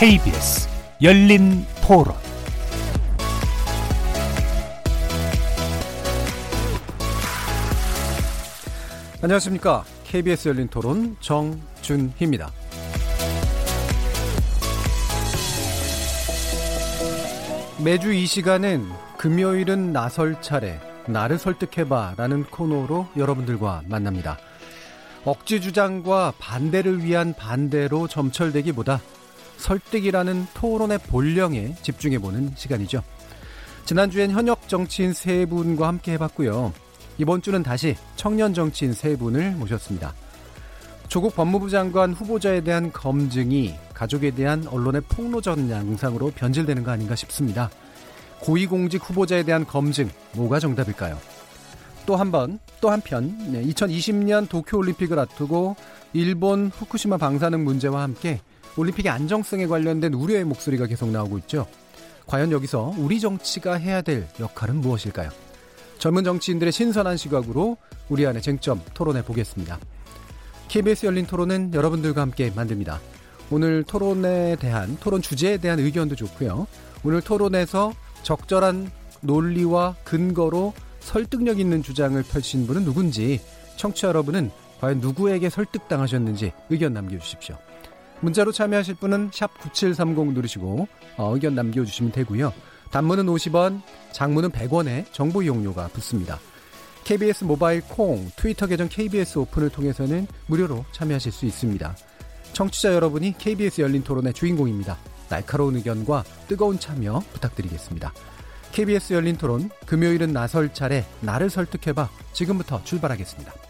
KBS 열린 토론 안녕하십니까. KBS 열린 토론 정준희입니다. 매주 이 시간은 금요일은 나설 차례, 나를 설득해봐 라는 코너로 여러분들과 만납니다. 억지 주장과 반대를 위한 반대로 점철되기보다 설득이라는 토론의 본령에 집중해보는 시간이죠. 지난주엔 현역 정치인 세 분과 함께 해봤고요. 이번 주는 다시 청년 정치인 세 분을 모셨습니다. 조국 법무부 장관 후보자에 대한 검증이 가족에 대한 언론의 폭로전 양상으로 변질되는 거 아닌가 싶습니다. 고위공직 후보자에 대한 검증, 뭐가 정답일까요? 또 한 번, 또 한편, 2020년 도쿄올림픽을 앞두고 일본 후쿠시마 방사능 문제와 함께 올림픽의 안정성에 관련된 우려의 목소리가 계속 나오고 있죠. 과연 여기서 우리 정치가 해야 될 역할은 무엇일까요? 젊은 정치인들의 신선한 시각으로 우리 안의 쟁점 토론해 보겠습니다. KBS 열린 토론은 여러분들과 함께 만듭니다. 오늘 토론에 대한 토론 주제에 대한 의견도 좋고요. 오늘 토론에서 적절한 논리와 근거로 설득력 있는 주장을 펼친 분은 누군지 청취자 여러분은 과연 누구에게 설득당하셨는지 의견 남겨주십시오. 문자로 참여하실 분은 샵9730 누르시고 어, 의견 남겨주시면 되고요. 단문은 50원, 장문은 100원에 정보 이용료가 붙습니다. KBS 모바일 콩, 트위터 계정 KBS 오픈을 통해서는 무료로 참여하실 수 있습니다. 청취자 여러분이 KBS 열린 토론의 주인공입니다. 날카로운 의견과 뜨거운 참여 부탁드리겠습니다. KBS 열린 토론, 금요일은 나설 차례, 나를 설득해봐. 지금부터 출발하겠습니다.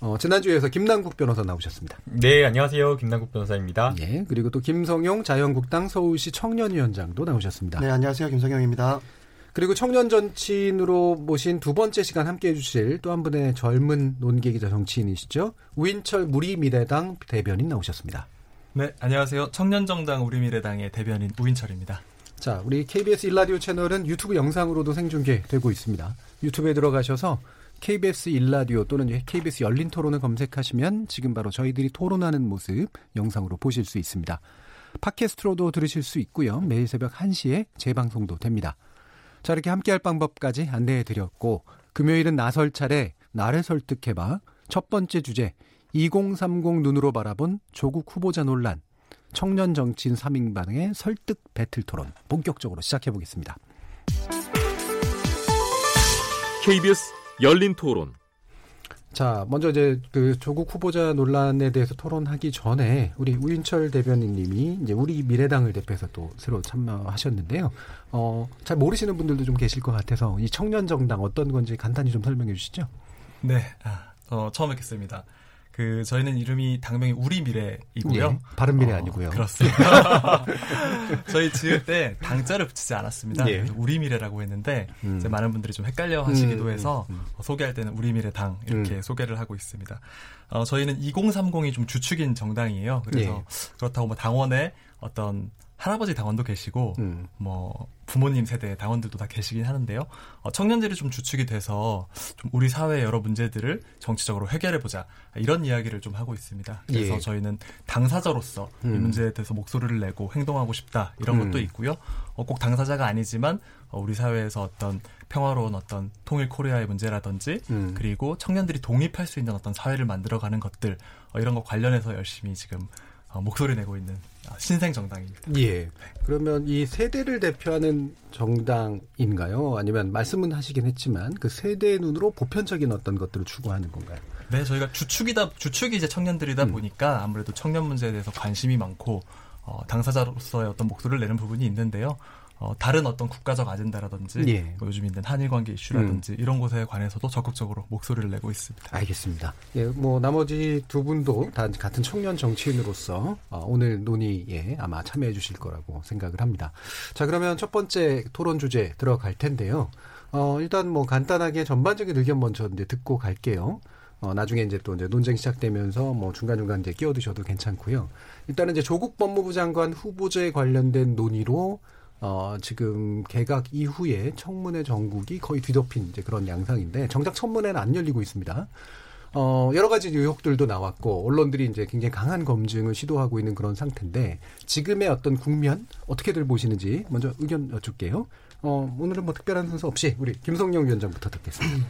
어, 지난주에서 김남국 변호사 나오셨습니다. 네, 안녕하세요. 김남국 변호사입니다. 예, 그리고 또 김성용 자유한국당 서울시 청년위원장도 나오셨습니다. 네, 안녕하세요. 김성용입니다. 그리고 청년 정치인으로 모신 두 번째 시간 함께 해주실 또 한 분의 젊은 논객이자 정치인이시죠. 우인철 무리미래당 대변인 나오셨습니다. 네, 안녕하세요. 청년정당 우리미래당의 대변인 우인철입니다. 자, 우리 KBS 일라디오 채널은 유튜브 영상으로도 생중계되고 있습니다. 유튜브에 들어가셔서 KBS 일라디오 또는 KBS 열린 토론을 검색하시면 지금 바로 저희들이 토론하는 모습 영상으로 보실 수 있습니다. 팟캐스트로도 들으실 수 있고요. 매일 새벽 1시에 재방송도 됩니다. 자, 이렇게 함께할 방법까지 안내해 드렸고 금요일은 나설 차례 나를 설득해봐 첫 번째 주제 2030 눈으로 바라본 조국 후보자 논란 청년 정치인 3인방의 설득 배틀 토론 본격적으로 시작해 보겠습니다. KBS 열린 토론. 자, 먼저 이제 그 조국 후보자 논란에 대해서 토론하기 전에 우리 우인철 대변인님이 이제 우리 미래당을 대표해서 또 새로 참여하셨는데요. 어, 잘 모르시는 분들도 좀 계실 것 같아서 이 청년 정당 어떤 건지 간단히 좀 설명해 주시죠. 네, 아, 어, 처음 뵙겠습니다. 그 저희는 이름이 당명이 우리 미래이고요. 예, 바른 미래 어, 아니고요. 그렇습니다. 저희 지을 때 당자를 붙이지 않았습니다. 예. 우리 미래라고 했는데 음. 이제 많은 분들이 좀 헷갈려 하시기도 음, 해서 음, 음. 어, 소개할 때는 우리 미래 당 이렇게 음. 소개를 하고 있습니다. 어, 저희는 2030이 좀 주축인 정당이에요. 그래서 예. 그렇다고 뭐 당원에 어떤 할아버지 당원도 계시고 음. 뭐 부모님 세대 당원들도 다 계시긴 하는데요. 어, 청년들이 좀 주축이 돼서 좀 우리 사회의 여러 문제들을 정치적으로 해결해 보자 이런 이야기를 좀 하고 있습니다. 그래서 예. 저희는 당사자로서 이 음. 문제에 대해서 목소리를 내고 행동하고 싶다 이런 음. 것도 있고요. 어, 꼭 당사자가 아니지만 어, 우리 사회에서 어떤 평화로운 어떤 통일 코리아의 문제라든지 음. 그리고 청년들이 독립할 수 있는 어떤 사회를 만들어가는 것들 어, 이런 거 관련해서 열심히 지금 어, 목소리 내고 있는 어, 신생 정당입니다. 예. 그러면 이 세대를 대표하는 정당인가요? 아니면 말씀은 하시긴 했지만 그 세대의 눈으로 보편적인 어떤 것들을 추구하는 건가요? 네, 저희가 주축이다 주축이 이제 청년들이다 음. 보니까 아무래도 청년 문제에 대해서 관심이 많고 어, 당사자로서의 어떤 목소리를 내는 부분이 있는데요. 어, 다른 어떤 국가적 아젠다라든지 예. 뭐 요즘 있는 한일 관계 이슈라든지 이런 것에 관해서도 적극적으로 목소리를 내고 있습니다. 알겠습니다. 예, 뭐 나머지 두 분도 다 같은 청년 정치인으로서 어, 오늘 논의에 아마 참여해 주실 거라고 생각을 합니다. 자, 그러면 첫 번째 토론 주제 들어갈 텐데요. 어, 일단 뭐 간단하게 전반적인 의견 먼저 이제 듣고 갈게요. 어, 나중에 이제 또 이제 논쟁 시작되면서 뭐 중간중간 이제 끼어드셔도 괜찮고요. 일단은 이제 조국 법무부 장관 후보자에 관련된 논의로 어, 지금 개각 이후에 청문회 전국이 거의 뒤덮인 이제 그런 양상인데 정작 청문회는 안 열리고 있습니다. 어, 여러 가지 의혹들도 나왔고 언론들이 이제 굉장히 강한 검증을 시도하고 있는 그런 상태인데 지금의 어떤 국면 어떻게들 보시는지 먼저 의견 여쭐게요. 어, 오늘은 뭐 특별한 순서 없이 우리 김성영 위원장부터 듣겠습니다.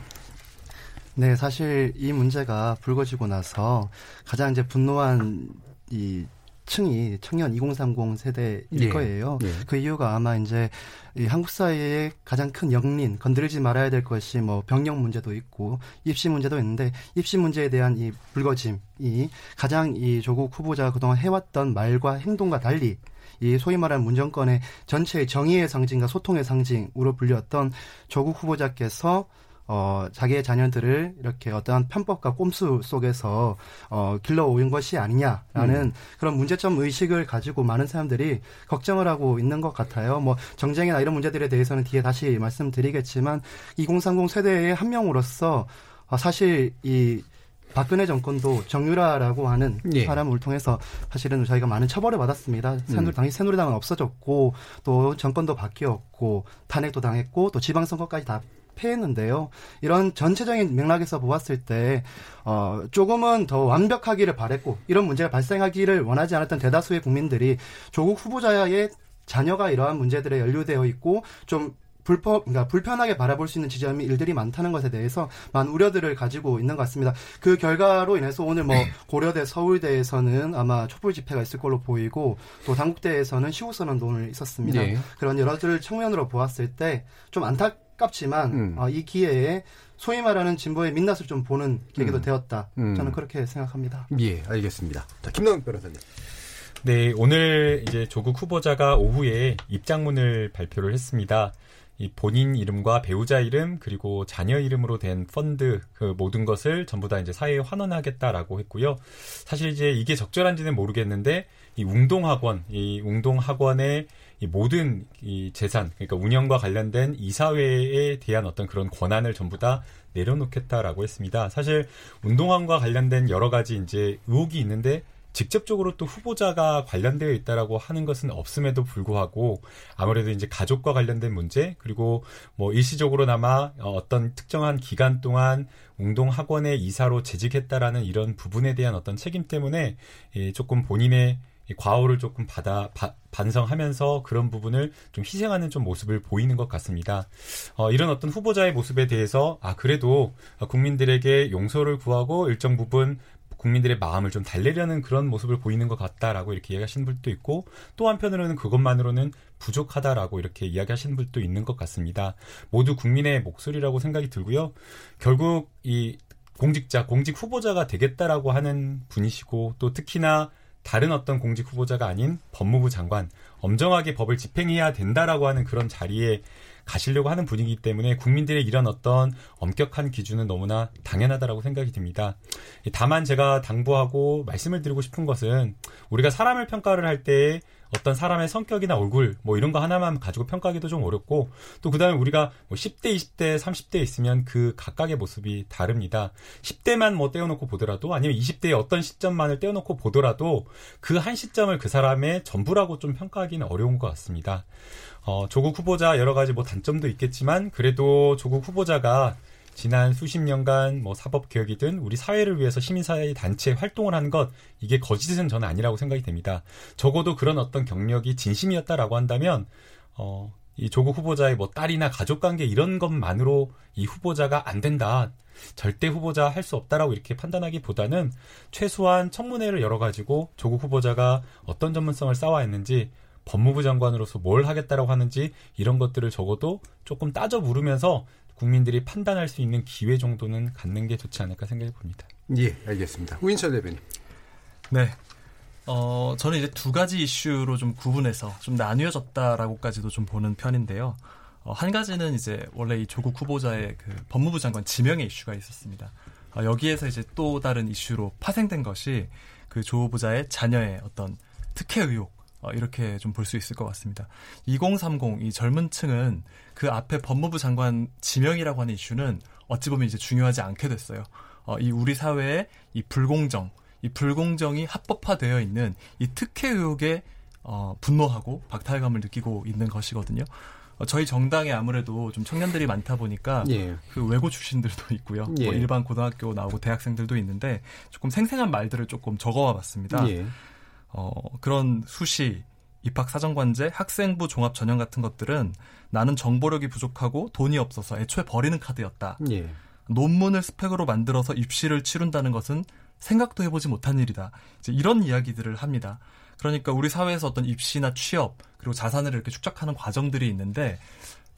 네, 사실 이 문제가 불거지고 나서 가장 이제 분노한 이 층이 청년 2030 세대일 예. 거예요. 예. 그 이유가 아마 이제 이 한국 사회의 가장 큰 역린 건드리지 말아야 될 것이 뭐 병력 문제도 있고 입시 문제도 있는데 입시 문제에 대한 이 불거짐이 가장 이 조국 후보자가 그동안 해왔던 말과 행동과 달리 이 소위 말하는 문정권의 전체의 정의의 상징과 소통의 상징으로 불렸던 조국 후보자께서 어, 자기의 자녀들을 이렇게 어떠한 편법과 꼼수 속에서 어, 길러오인 것이 아니냐라는 그런 문제점 의식을 가지고 많은 사람들이 걱정을 하고 있는 것 같아요. 뭐 정쟁이나 이런 문제들에 대해서는 뒤에 다시 말씀드리겠지만 2030 세대의 한 명으로서 어, 사실 이 박근혜 정권도 정유라라고 하는 예. 사람을 통해서 사실은 저희가 많은 처벌을 받았습니다. 새누리, 당시 새누리당은 없어졌고 또 정권도 바뀌었고 탄핵도 당했고 또 지방선거까지 다 패했는데요. 이런 전체적인 맥락에서 보았을 때 어, 조금은 더 완벽하기를 바랬고 이런 문제가 발생하기를 원하지 않았던 대다수의 국민들이 조국 후보자의 자녀가 이러한 문제들에 연루되어 있고 좀 불법, 그러니까 불편하게 바라볼 수 있는 지점이 일들이 많다는 것에 대해서 많은 우려들을 가지고 있는 것 같습니다. 그 결과로 인해서 오늘 뭐 고려대, 서울대에서는 아마 촛불 집회가 있을 걸로 보이고 또 당국대에서는 시국선언도 오늘 있었습니다. 예. 그런 여러들 청면으로 보았을 때 좀 안타깝 지만 음. 어, 이 기회에 소위 말하는 진보의 민낯을 좀 보는 계기도 음. 되었다. 음. 저는 그렇게 생각합니다. 예, 알겠습니다. 자, 김동현 변호사님. 네, 오늘 이제 조국 후보자가 오후에 입장문을 발표를 했습니다. 이 본인 이름과 배우자 이름 그리고 자녀 이름으로 된 펀드 그 모든 것을 전부 다 이제 사회에 환원하겠다라고 했고요. 사실 이제 이게 적절한지는 모르겠는데 이 웅동학원, 이 웅동학원의 이 모든 이 재산, 그러니까 운영과 관련된 이사회에 대한 어떤 그런 권한을 전부 다 내려놓겠다라고 했습니다. 사실 운동학원과 관련된 여러 가지 이제 의혹이 있는데 직접적으로 또 후보자가 관련되어 있다라고 하는 것은 없음에도 불구하고 아무래도 이제 가족과 관련된 문제 그리고 뭐 일시적으로나마 어, 어떤 특정한 기간 동안 웅동 학원의 이사로 재직했다라는 이런 부분에 대한 어떤 책임 때문에 예, 조금 본인의 이 과오를 조금 받아 바- 반성하면서 그런 부분을 좀 희생하는 좀 모습을 보이는 것 같습니다. 어, 이런 어떤 후보자의 모습에 대해서 아 그래도 국민들에게 용서를 구하고 일정 부분 국민들의 마음을 좀 달래려는 그런 모습을 보이는 것 같다라고 이렇게 이야기하시는 분도 있고 또 한편으로는 그것만으로는 부족하다라고 이렇게 이야기하시는 분도 있는 것 같습니다. 모두 국민의 목소리라고 생각이 들고요. 결국 이 공직자, 공직 후보자가 되겠다라고 하는 분이시고 또 특히나 다른 어떤 공직 후보자가 아닌 법무부 장관 엄정하게 법을 집행해야 된다라고 하는 그런 자리에 가시려고 하는 분이기 때문에 국민들의 이런 어떤 엄격한 기준은 너무나 당연하다라고 생각이 듭니다. 다만 제가 당부하고 말씀을 드리고 싶은 것은 우리가 사람을 평가를 할 때 어떤 사람의 성격이나 얼굴 뭐 이런 거 하나만 가지고 평가하기도 좀 어렵고 또 그다음에 우리가 뭐 10대, 20대, 30대 있으면 그 각각의 모습이 다릅니다. 10대만 뭐 떼어놓고 보더라도 아니면 20대의 어떤 시점만을 떼어놓고 보더라도 그 한 시점을 그 사람의 전부라고 좀 평가하기는 어려운 것 같습니다. 어, 조국 후보자 여러 가지 뭐 단점도 있겠지만 그래도 조국 후보자가 지난 수십 년간 뭐 사법 개혁이든 우리 사회를 위해서 시민사회 단체 활동을 한 것 이게 거짓은 저는 아니라고 생각이 됩니다. 적어도 그런 어떤 경력이 진심이었다라고 한다면 어, 이 조국 후보자의 뭐 딸이나 가족 관계 이런 것만으로 이 후보자가 안 된다. 절대 후보자 할 수 없다라고 이렇게 판단하기보다는 최소한 청문회를 열어가지고 조국 후보자가 어떤 전문성을 쌓아왔는지 법무부 장관으로서 뭘 하겠다라고 하는지 이런 것들을 적어도 조금 따져 물으면서 국민들이 판단할 수 있는 기회 정도는 갖는 게 좋지 않을까 생각해 봅니다. 예, 알겠습니다. 우인철 대변인. 네. 어, 저는 이제 두 가지 이슈로 좀 구분해서 좀 나뉘어졌다라고까지도 좀 보는 편인데요. 어, 한 가지는 이제 원래 이 조국 후보자의 그 법무부 장관 지명의 이슈가 있었습니다. 어, 여기에서 이제 또 다른 이슈로 파생된 것이 그 조 후보자의 자녀의 어떤 특혜 의혹 어, 이렇게 좀 볼 수 있을 것 같습니다. 2030 이 젊은 층은 그 앞에 법무부 장관 지명이라고 하는 이슈는 어찌 보면 이제 중요하지 않게 됐어요. 어, 이 우리 사회의 이 불공정, 이 불공정이 합법화되어 있는 이 특혜 의혹에 어, 분노하고 박탈감을 느끼고 있는 것이거든요. 어, 저희 정당에 아무래도 좀 청년들이 많다 보니까 예. 그 외고 출신들도 있고요. 예. 뭐 일반 고등학교 나오고 대학생들도 있는데 조금 생생한 말들을 조금 적어와 봤습니다. 예. 어, 그런 수시, 입학 사정관제, 학생부 종합 전형 같은 것들은 나는 정보력이 부족하고 돈이 없어서 애초에 버리는 카드였다. 예. 논문을 스펙으로 만들어서 입시를 치룬다는 것은 생각도 해보지 못한 일이다. 이제 이런 이야기들을 합니다. 그러니까 우리 사회에서 어떤 입시나 취업 그리고 자산을 이렇게 축적하는 과정들이 있는데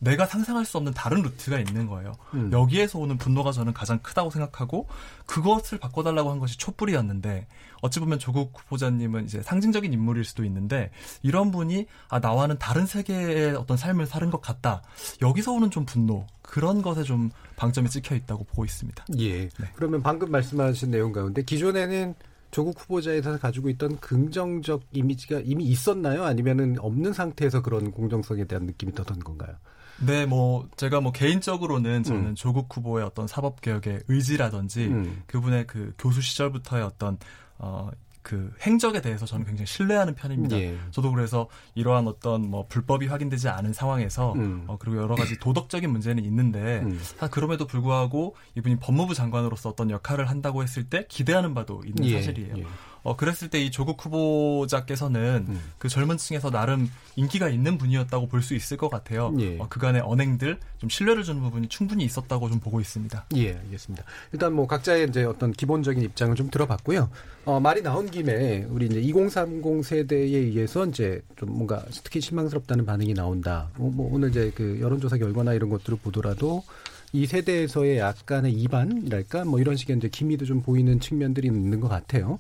내가 상상할 수 없는 다른 루트가 있는 거예요. 음. 여기에서 오는 분노가 저는 가장 크다고 생각하고 그것을 바꿔달라고 한 것이 촛불이었는데 어찌 보면 조국 후보자님은 이제 상징적인 인물일 수도 있는데 이런 분이 아 나와는 다른 세계의 어떤 삶을 사는 것 같다. 여기서 오는 좀 분노 그런 것에 좀 방점이 찍혀 있다고 보고 있습니다. 예. 네. 그러면 방금 말씀하신 내용 가운데 기존에는 조국 후보자에 대해서 가지고 있던 긍정적 이미지가 이미 있었나요? 아니면은 없는 상태에서 그런 공정성에 대한 느낌이 더던 건가요? 네, 뭐 제가 뭐 개인적으로는 저는 음. 조국 후보의 어떤 사법 개혁의 의지라든지 음. 그분의 그 교수 시절부터의 어떤 어 그 행적에 대해서 저는 굉장히 신뢰하는 편입니다. 예. 저도 그래서 이러한 어떤 뭐 불법이 확인되지 않은 상황에서 음. 어 그리고 여러 가지 도덕적인 문제는 있는데 음. 다 그럼에도 불구하고 이분이 법무부 장관으로서 어떤 역할을 한다고 했을 때 기대하는 바도 있는 예. 사실이에요. 예. 어 그랬을 때 이 조국 후보자께서는 음. 그 젊은 층에서 나름 인기가 있는 분이었다고 볼 수 있을 것 같아요. 예. 어, 그간의 언행들 좀 신뢰를 주는 부분이 충분히 있었다고 좀 보고 있습니다. 예, 알겠습니다. 일단 뭐 각자의 이제 어떤 기본적인 입장을 좀 들어봤고요. 어, 말이 나온 김에 우리 이제 2030 세대에 의해서 이제 좀 뭔가 특히 실망스럽다는 반응이 나온다. 뭐, 뭐 오늘 이제 그 여론조사 결과나 이런 것들을 보더라도 이 세대에서의 약간의 이반이랄까 뭐 이런 식의 이제 기미도 좀 보이는 측면들이 있는 것 같아요.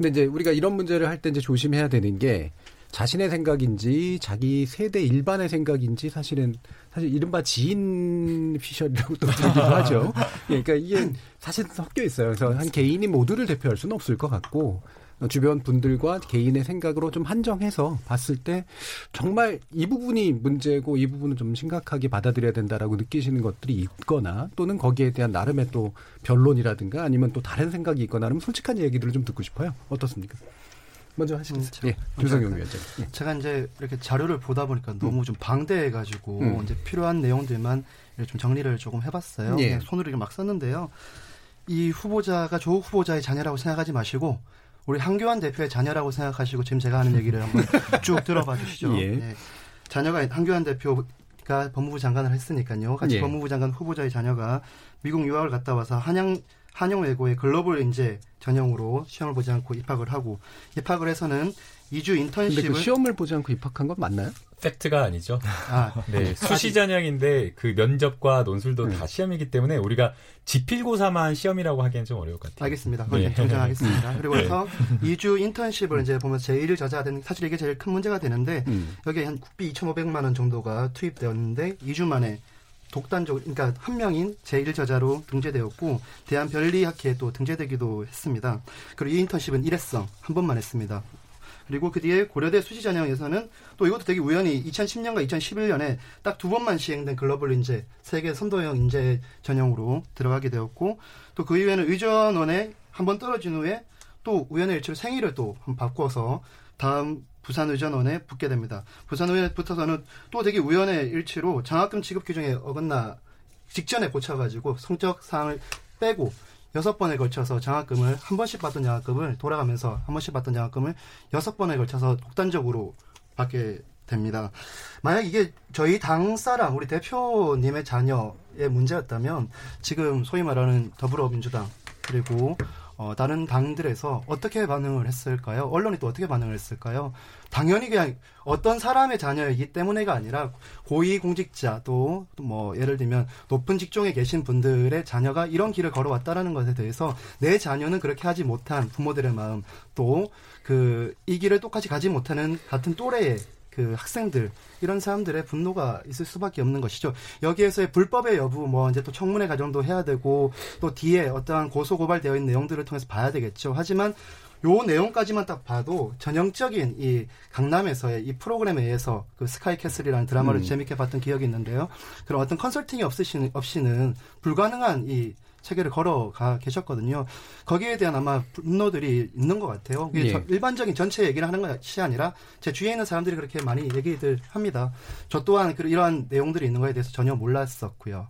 근데 이제 우리가 이런 문제를 할 때 이제 조심해야 되는 게 자신의 생각인지 자기 세대 일반의 생각인지 사실은 사실 이른바 지인 피셜이라고 또 부르기도 하죠. 예, 그러니까 이게 사실 섞여 있어요. 그래서 한 개인이 모두를 대표할 수는 없을 것 같고 어, 주변 분들과 개인의 생각으로 좀 한정해서 봤을 때 정말 이 부분이 문제고 이 부분은 좀 심각하게 받아들여야 된다라고 느끼시는 것들이 있거나 또는 거기에 대한 나름의 또 변론이라든가 아니면 또 다른 생각이 있거나 하면 솔직한 얘기들을 좀 듣고 싶어요. 어떻습니까? 먼저 하시겠어요? 음, 예, 조성용 위원장. 예. 제가 이제 이렇게 자료를 보다 보니까 너무 좀 방대해가지고 음. 이제 필요한 내용들만 좀 정리를 조금 해봤어요. 예. 손으로 이렇게 막 썼는데요. 이 후보자가 조국 후보자의 자녀라고 생각하지 마시고 우리 한교안 대표의 자녀라고 생각하시고 지금 제가 하는 얘기를 한번 쭉 들어봐 주시죠. 예. 네. 자녀가 한교안 대표가 법무부 장관을 했으니까요. 같이 예. 법무부 장관 후보자의 자녀가 미국 유학을 갔다 와서 한양 한영 외고의 글로벌 인재 전형으로 시험을 보지 않고 입학을 하고 입학을 해서는 2주 근데 인턴십을 그 시험을 보지 않고 입학한 건 맞나요? 팩트가 아니죠. 아, 네, 수시 전형인데 그 면접과 논술도 네. 다 시험이기 때문에 우리가 지필고사만 시험이라고 하기엔 좀 어려울 것 같아요. 알겠습니다. 그건 네. 정정하겠습니다. 그리고 해서 2주 인턴십을 이제 보면 제1 저자된 사실 이게 제일 큰 문제가 되는데 음. 여기에 한 국비 2,500만 원 정도가 투입되었는데 2주 만에 독단적으로 그러니까 한 명인 제1 저자로 등재되었고 대한변리학회에 또 등재되기도 했습니다. 그리고 이 인턴십은 일회성 한 번만 했습니다. 그리고 그 뒤에 고려대 수시 전형에서는 또 이것도 되게 우연히 2010년과 2011년에 딱 두 번만 시행된 글로벌 인재 세계 선도형 인재 전형으로 들어가게 되었고 또 그 이후에는 의전원에 한 번 떨어진 후에 또 우연의 일치로 생일을 또 바꿔서 다음 부산 의전원에 붙게 됩니다. 부산 의전에 붙어서는 또 되게 우연의 일치로 장학금 지급 규정에 어긋나 직전에 고쳐가지고 성적 사항을 빼고 여섯 번에 걸쳐서 장학금을 한 번씩 받던 장학금을 돌아가면서 한 번씩 받던 장학금을 여섯 번에 걸쳐서 독단적으로 받게 됩니다. 만약 이게 저희 당 사람 우리 대표님의 자녀의 문제였다면 지금 소위 말하는 더불어민주당 그리고 어, 다른 당들에서 어떻게 반응을 했을까요? 언론이 또 어떻게 반응을 했을까요? 당연히 그냥 어떤 사람의 자녀이기 때문에가 아니라 고위공직자 또 뭐 예를 들면 높은 직종에 계신 분들의 자녀가 이런 길을 걸어왔다라는 것에 대해서 내 자녀는 그렇게 하지 못한 부모들의 마음 또 그 이 길을 똑같이 가지 못하는 같은 또래의 그 학생들 이런 사람들의 분노가 있을 수밖에 없는 것이죠. 여기에서의 불법의 여부 뭐 이제 또 청문회 과정도 해야 되고 또 뒤에 어떠한 고소 고발되어 있는 내용들을 통해서 봐야 되겠죠. 하지만 요 내용까지만 딱 봐도 전형적인 이 강남에서의 이 프로그램에 의해서 그 스카이 캐슬이라는 드라마를 음. 재밌게 봤던 기억이 있는데요. 그런 어떤 컨설팅이 없으시는 없이는 불가능한 이 체계를 걸어가 계셨거든요. 거기에 대한 아마 분노들이 있는 것 같아요. 예. 저- 일반적인 전체 얘기를 하는 것이 아니라 제 주위에 있는 사람들이 그렇게 많이 얘기들 합니다. 저 또한 그 이러한 내용들이 있는 거에 대해서 전혀 몰랐었고요.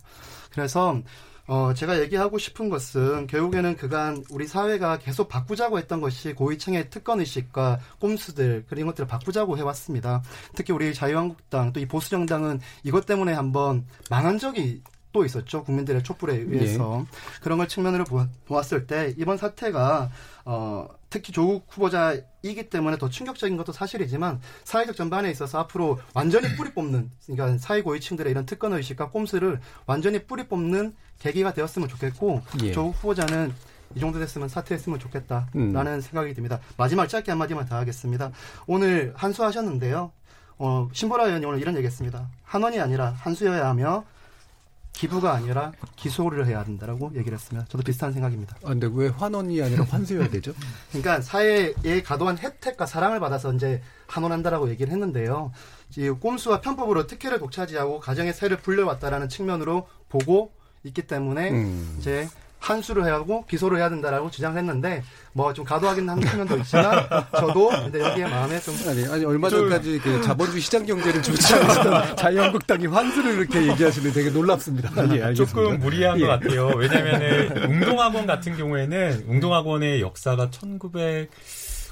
그래서 어, 제가 얘기하고 싶은 것은 결국에는 그간 우리 사회가 계속 바꾸자고 했던 것이 고위층의 특권의식과 꼼수들 그런 것들을 바꾸자고 해왔습니다. 특히 우리 자유한국당 또 이 보수정당은 이것 때문에 한번 망한 적이 또 있었죠. 국민들의 촛불에 의해서. 그런 걸 측면으로 보- 보았을 때 이번 사태가 어, 특히 조국 후보자이기 때문에 더 충격적인 것도 사실이지만 사회적 전반에 있어서 앞으로 완전히 뿌리 뽑는 그러니까 사회 고위층들의 이런 특권 의식과 꼼수를 완전히 뿌리 뽑는 계기가 되었으면 좋겠고 예. 조국 후보자는 이 정도 됐으면 사퇴했으면 좋겠다라는 음. 생각이 듭니다. 마지막 짧게 한마디만 더 하겠습니다. 오늘 한수하셨는데요. 어, 신보라 의원이 오늘 이런 얘기했습니다. 한원이 아니라 한수여야 하며 기부가 아니라 기소를 해야 된다라고 얘기를 했습니다. 저도 비슷한 생각입니다. 아, 근데 왜 환원이 아니라 환수여야 되죠? 그러니까 사회에 가도한 혜택과 사랑을 받아서 이제 한원한다라고 얘기를 했는데요. 이 꼼수와 편법으로 특혜를 독차지하고 가정의 세를 불려왔다라는 측면으로 보고 있기 때문에 음. 이제 한수를 해야 하고 기소를 해야 된다라고 주장을 했는데 뭐좀 가도하긴 한 측면도 있지만 저도 근데 여기에 마음에 좀 아니, 아니 얼마 전까지 그 자본주의 시장 경제를 주장하시던 자유한국당이 환수를 이렇게 얘기하시는 되게 놀랍습니다. 예. 조금 무리한 예. 것 같아요. 왜냐면은 웅동학원 같은 경우에는 웅동학원의 역사가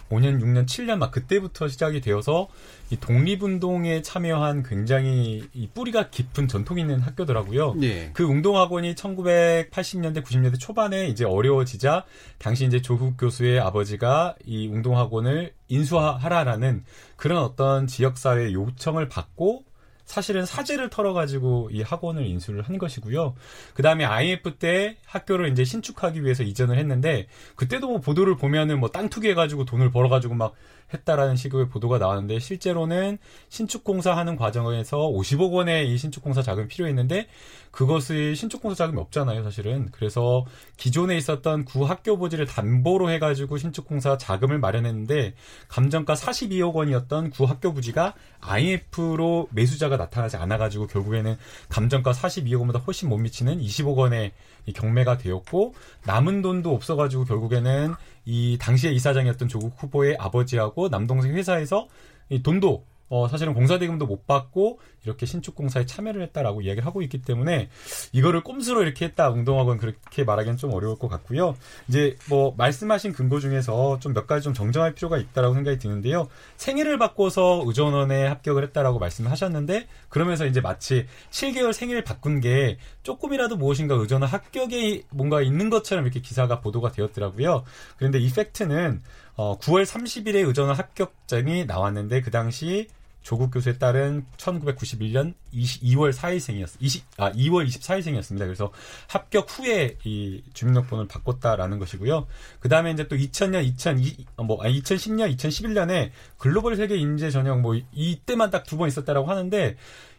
1905년, 6년, 7년 막 그때부터 시작이 되어서 이 독립운동에 참여한 굉장히 이 뿌리가 깊은 전통 있는 학교더라고요. 예. 그 웅동학원이 1980년대, 90년대 초반에 이제 어려워지자 당시 이제 조국 교수의 아버지가 이 웅동학원을 인수하라라는 그런 어떤 지역사회 요청을 받고 사실은 사재를 털어가지고 이 학원을 인수를 한 것이고요. 그 다음에 IMF 때 학교를 이제 신축하기 위해서 이전을 했는데 그때도 뭐 보도를 보면은 뭐 땅 투기해가지고 돈을 벌어가지고 막 했다라는 식의 보도가 나왔는데 실제로는 신축공사 하는 과정에서 50억 원의 이 신축공사 자금이 필요했는데 그것이 신축공사 자금이 없잖아요, 사실은. 그래서 기존에 있었던 구 학교 부지를 담보로 해가지고 신축공사 자금을 마련했는데 감정가 42억 원이었던 구 학교 부지가 IMF로 매수자가 나타나지 않아가지고 결국에는 감정가 42억 원보다 훨씬 못 미치는 20억 원의 이 경매가 되었고 남은 돈도 없어가지고 결국에는 이 당시에 이사장이었던 조국 후보의 아버지하고 남동생 회사에서 이 돈도 어, 사실은 공사 대금도 못 받고 이렇게 신축 공사에 참여를 했다라고 이야기를 하고 있기 때문에 이거를 꼼수로 이렇게 했다 운동학원 그렇게 말하기는 좀 어려울 것 같고요. 이제 뭐 말씀하신 근거 중에서 좀 몇 가지 좀 정정할 필요가 있다라고 생각이 드는데요. 생일을 바꿔서 의전원에 합격을 했다라고 말씀을 하셨는데 그러면서 이제 마치 7개월 생일을 바꾼 게 조금이라도 무엇인가 의전원 합격에 뭔가 있는 것처럼 이렇게 기사가 보도가 되었더라고요. 그런데 이 팩트는 어, 9월 30일에 의전원 합격점이 나왔는데 그 당시 조국 교수에 따른 1991년 20, 2월 4일생이었, 20, 아, 2월 24일생이었습니다. 그래서 합격 후에 이 주민등록번호를 바꿨다라는 것이고요. 그 다음에 이제 또 2000년, 2002, 어, 뭐, 아니, 2010년, 2011년에 글로벌 세계 인재 전형 뭐, 이때만 딱 두 번 있었다라고 하는데,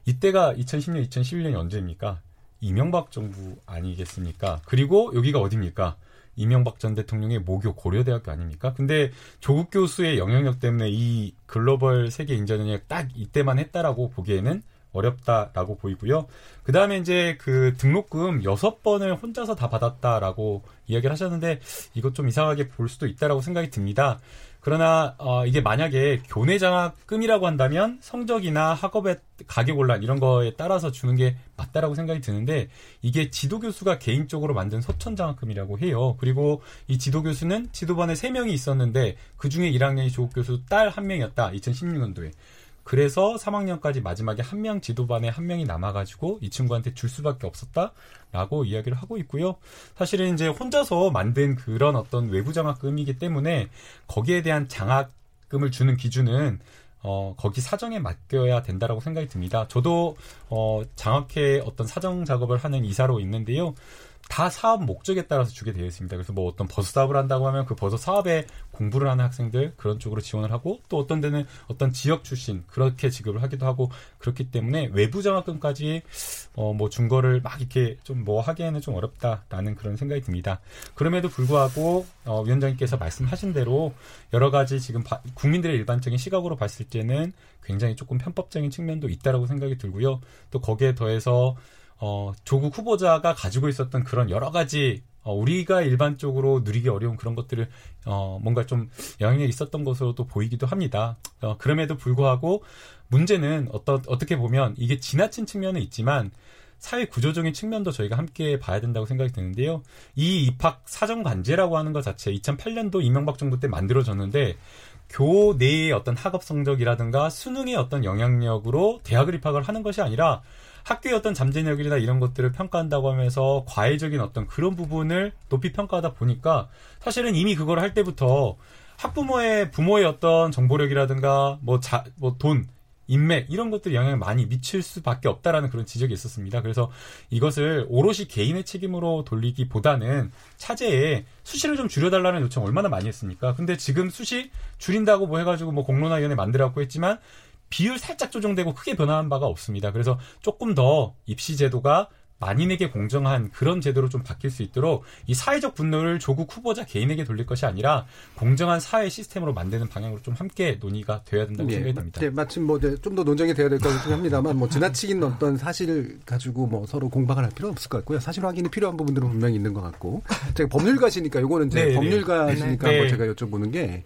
이때가 2010년, 2011년이 언제입니까? 이명박 정부 아니겠습니까? 그리고 여기가 어디입니까? 이명박 전 대통령의 모교 고려대학교 아닙니까? 근데 조국 교수의 영향력 때문에 이 글로벌 세계 인재전형 딱 이때만 했다라고 보기에는 어렵다라고 보이고요. 그 다음에 이제 그 등록금 여섯 번을 혼자서 다 받았다라고 이야기를 하셨는데 이것 좀 이상하게 볼 수도 있다라고 생각이 듭니다. 그러나 어, 이게 만약에 교내 장학금이라고 한다면 성적이나 학업의 가격 온란 이런 거에 따라서 주는 게 맞다라고 생각이 드는데 이게 지도 교수가 개인적으로 만든 소천 장학금이라고 해요. 그리고 이 지도 교수는 지도반에 세 명이 있었는데 그 중에 1학년이 조국 교수 딸 한 명이었다. 2016년도에. 그래서 3학년까지 마지막에 한 명 지도반에 한 명이 남아가지고 이 친구한테 줄 수밖에 없었다라고 이야기를 하고 있고요. 사실은 이제 혼자서 만든 그런 어떤 외부 장학금이기 때문에 거기에 대한 장학금을 주는 기준은 어, 거기 사정에 맡겨야 된다라고 생각이 듭니다. 저도, 어, 장학회 어떤 사정 작업을 하는 이사로 있는데요. 다 사업 목적에 따라서 주게 되어 있습니다. 그래서 뭐 어떤 버스 사업을 한다고 하면 그 버스 사업에 공부를 하는 학생들 그런 쪽으로 지원을 하고 또 어떤 데는 어떤 지역 출신 그렇게 지급을 하기도 하고 그렇기 때문에 외부 장학금까지 어뭐 준거를 막 이렇게 좀 뭐 하기에는 좀 어렵다라는 그런 생각이 듭니다. 그럼에도 불구하고 어 위원장님께서 말씀하신 대로 여러 가지 지금 바, 국민들의 일반적인 시각으로 봤을 때는 굉장히 조금 편법적인 측면도 있다라고 생각이 들고요. 또 거기에 더해서 어, 조국 후보자가 가지고 있었던 그런 여러 가지 어, 우리가 일반적으로 누리기 어려운 그런 것들을 어, 뭔가 좀 영향이 있었던 것으로도 보이기도 합니다. 어, 그럼에도 불구하고 문제는 어떤 어떻게 보면 이게 지나친 측면은 있지만 사회 구조적인 측면도 저희가 함께 봐야 된다고 생각이 드는데요. 이 입학 사정 관제라고 하는 것 자체 2008년도 이명박 정부 때 만들어졌는데 교 내의 어떤 학업 성적이라든가 수능의 어떤 영향력으로 대학을 입학을 하는 것이 아니라 학교의 어떤 잠재력이나 이런 것들을 평가한다고 하면서 과외적인 어떤 그런 부분을 높이 평가하다 보니까 사실은 이미 그걸 할 때부터 학부모의 부모의 어떤 정보력이라든가 뭐 자 뭐 돈 인맥 이런 것들 영향을 많이 미칠 수밖에 없다라는 그런 지적이 있었습니다. 그래서 이것을 오롯이 개인의 책임으로 돌리기보다는 차제에 수시를 좀 줄여달라는 요청 얼마나 많이 했습니까? 근데 지금 수시 줄인다고 뭐 해가지고 뭐 공론화위원회 만들어갖고 했지만 비율 살짝 조정되고 크게 변화한 바가 없습니다. 그래서 조금 더 입시 제도가 만인에게 공정한 그런 제도로 좀 바뀔 수 있도록 이 사회적 분노를 조국 후보자 개인에게 돌릴 것이 아니라 공정한 사회 시스템으로 만드는 방향으로 좀 함께 논의가 되어야 된다고 네, 생각이 듭니다. 네, 마침 뭐 좀 더 논쟁이 되어야 될것 같긴 합니다만 뭐 지나치긴 어떤 사실을 가지고 뭐 서로 공방을 할 필요는 없을 것 같고요. 사실 확인이 필요한 부분들은 분명히 있는 것 같고 제가 법률가시니까 요거는 이제 네, 네. 법률가시니까 네, 네. 뭐 제가 여쭤보는 게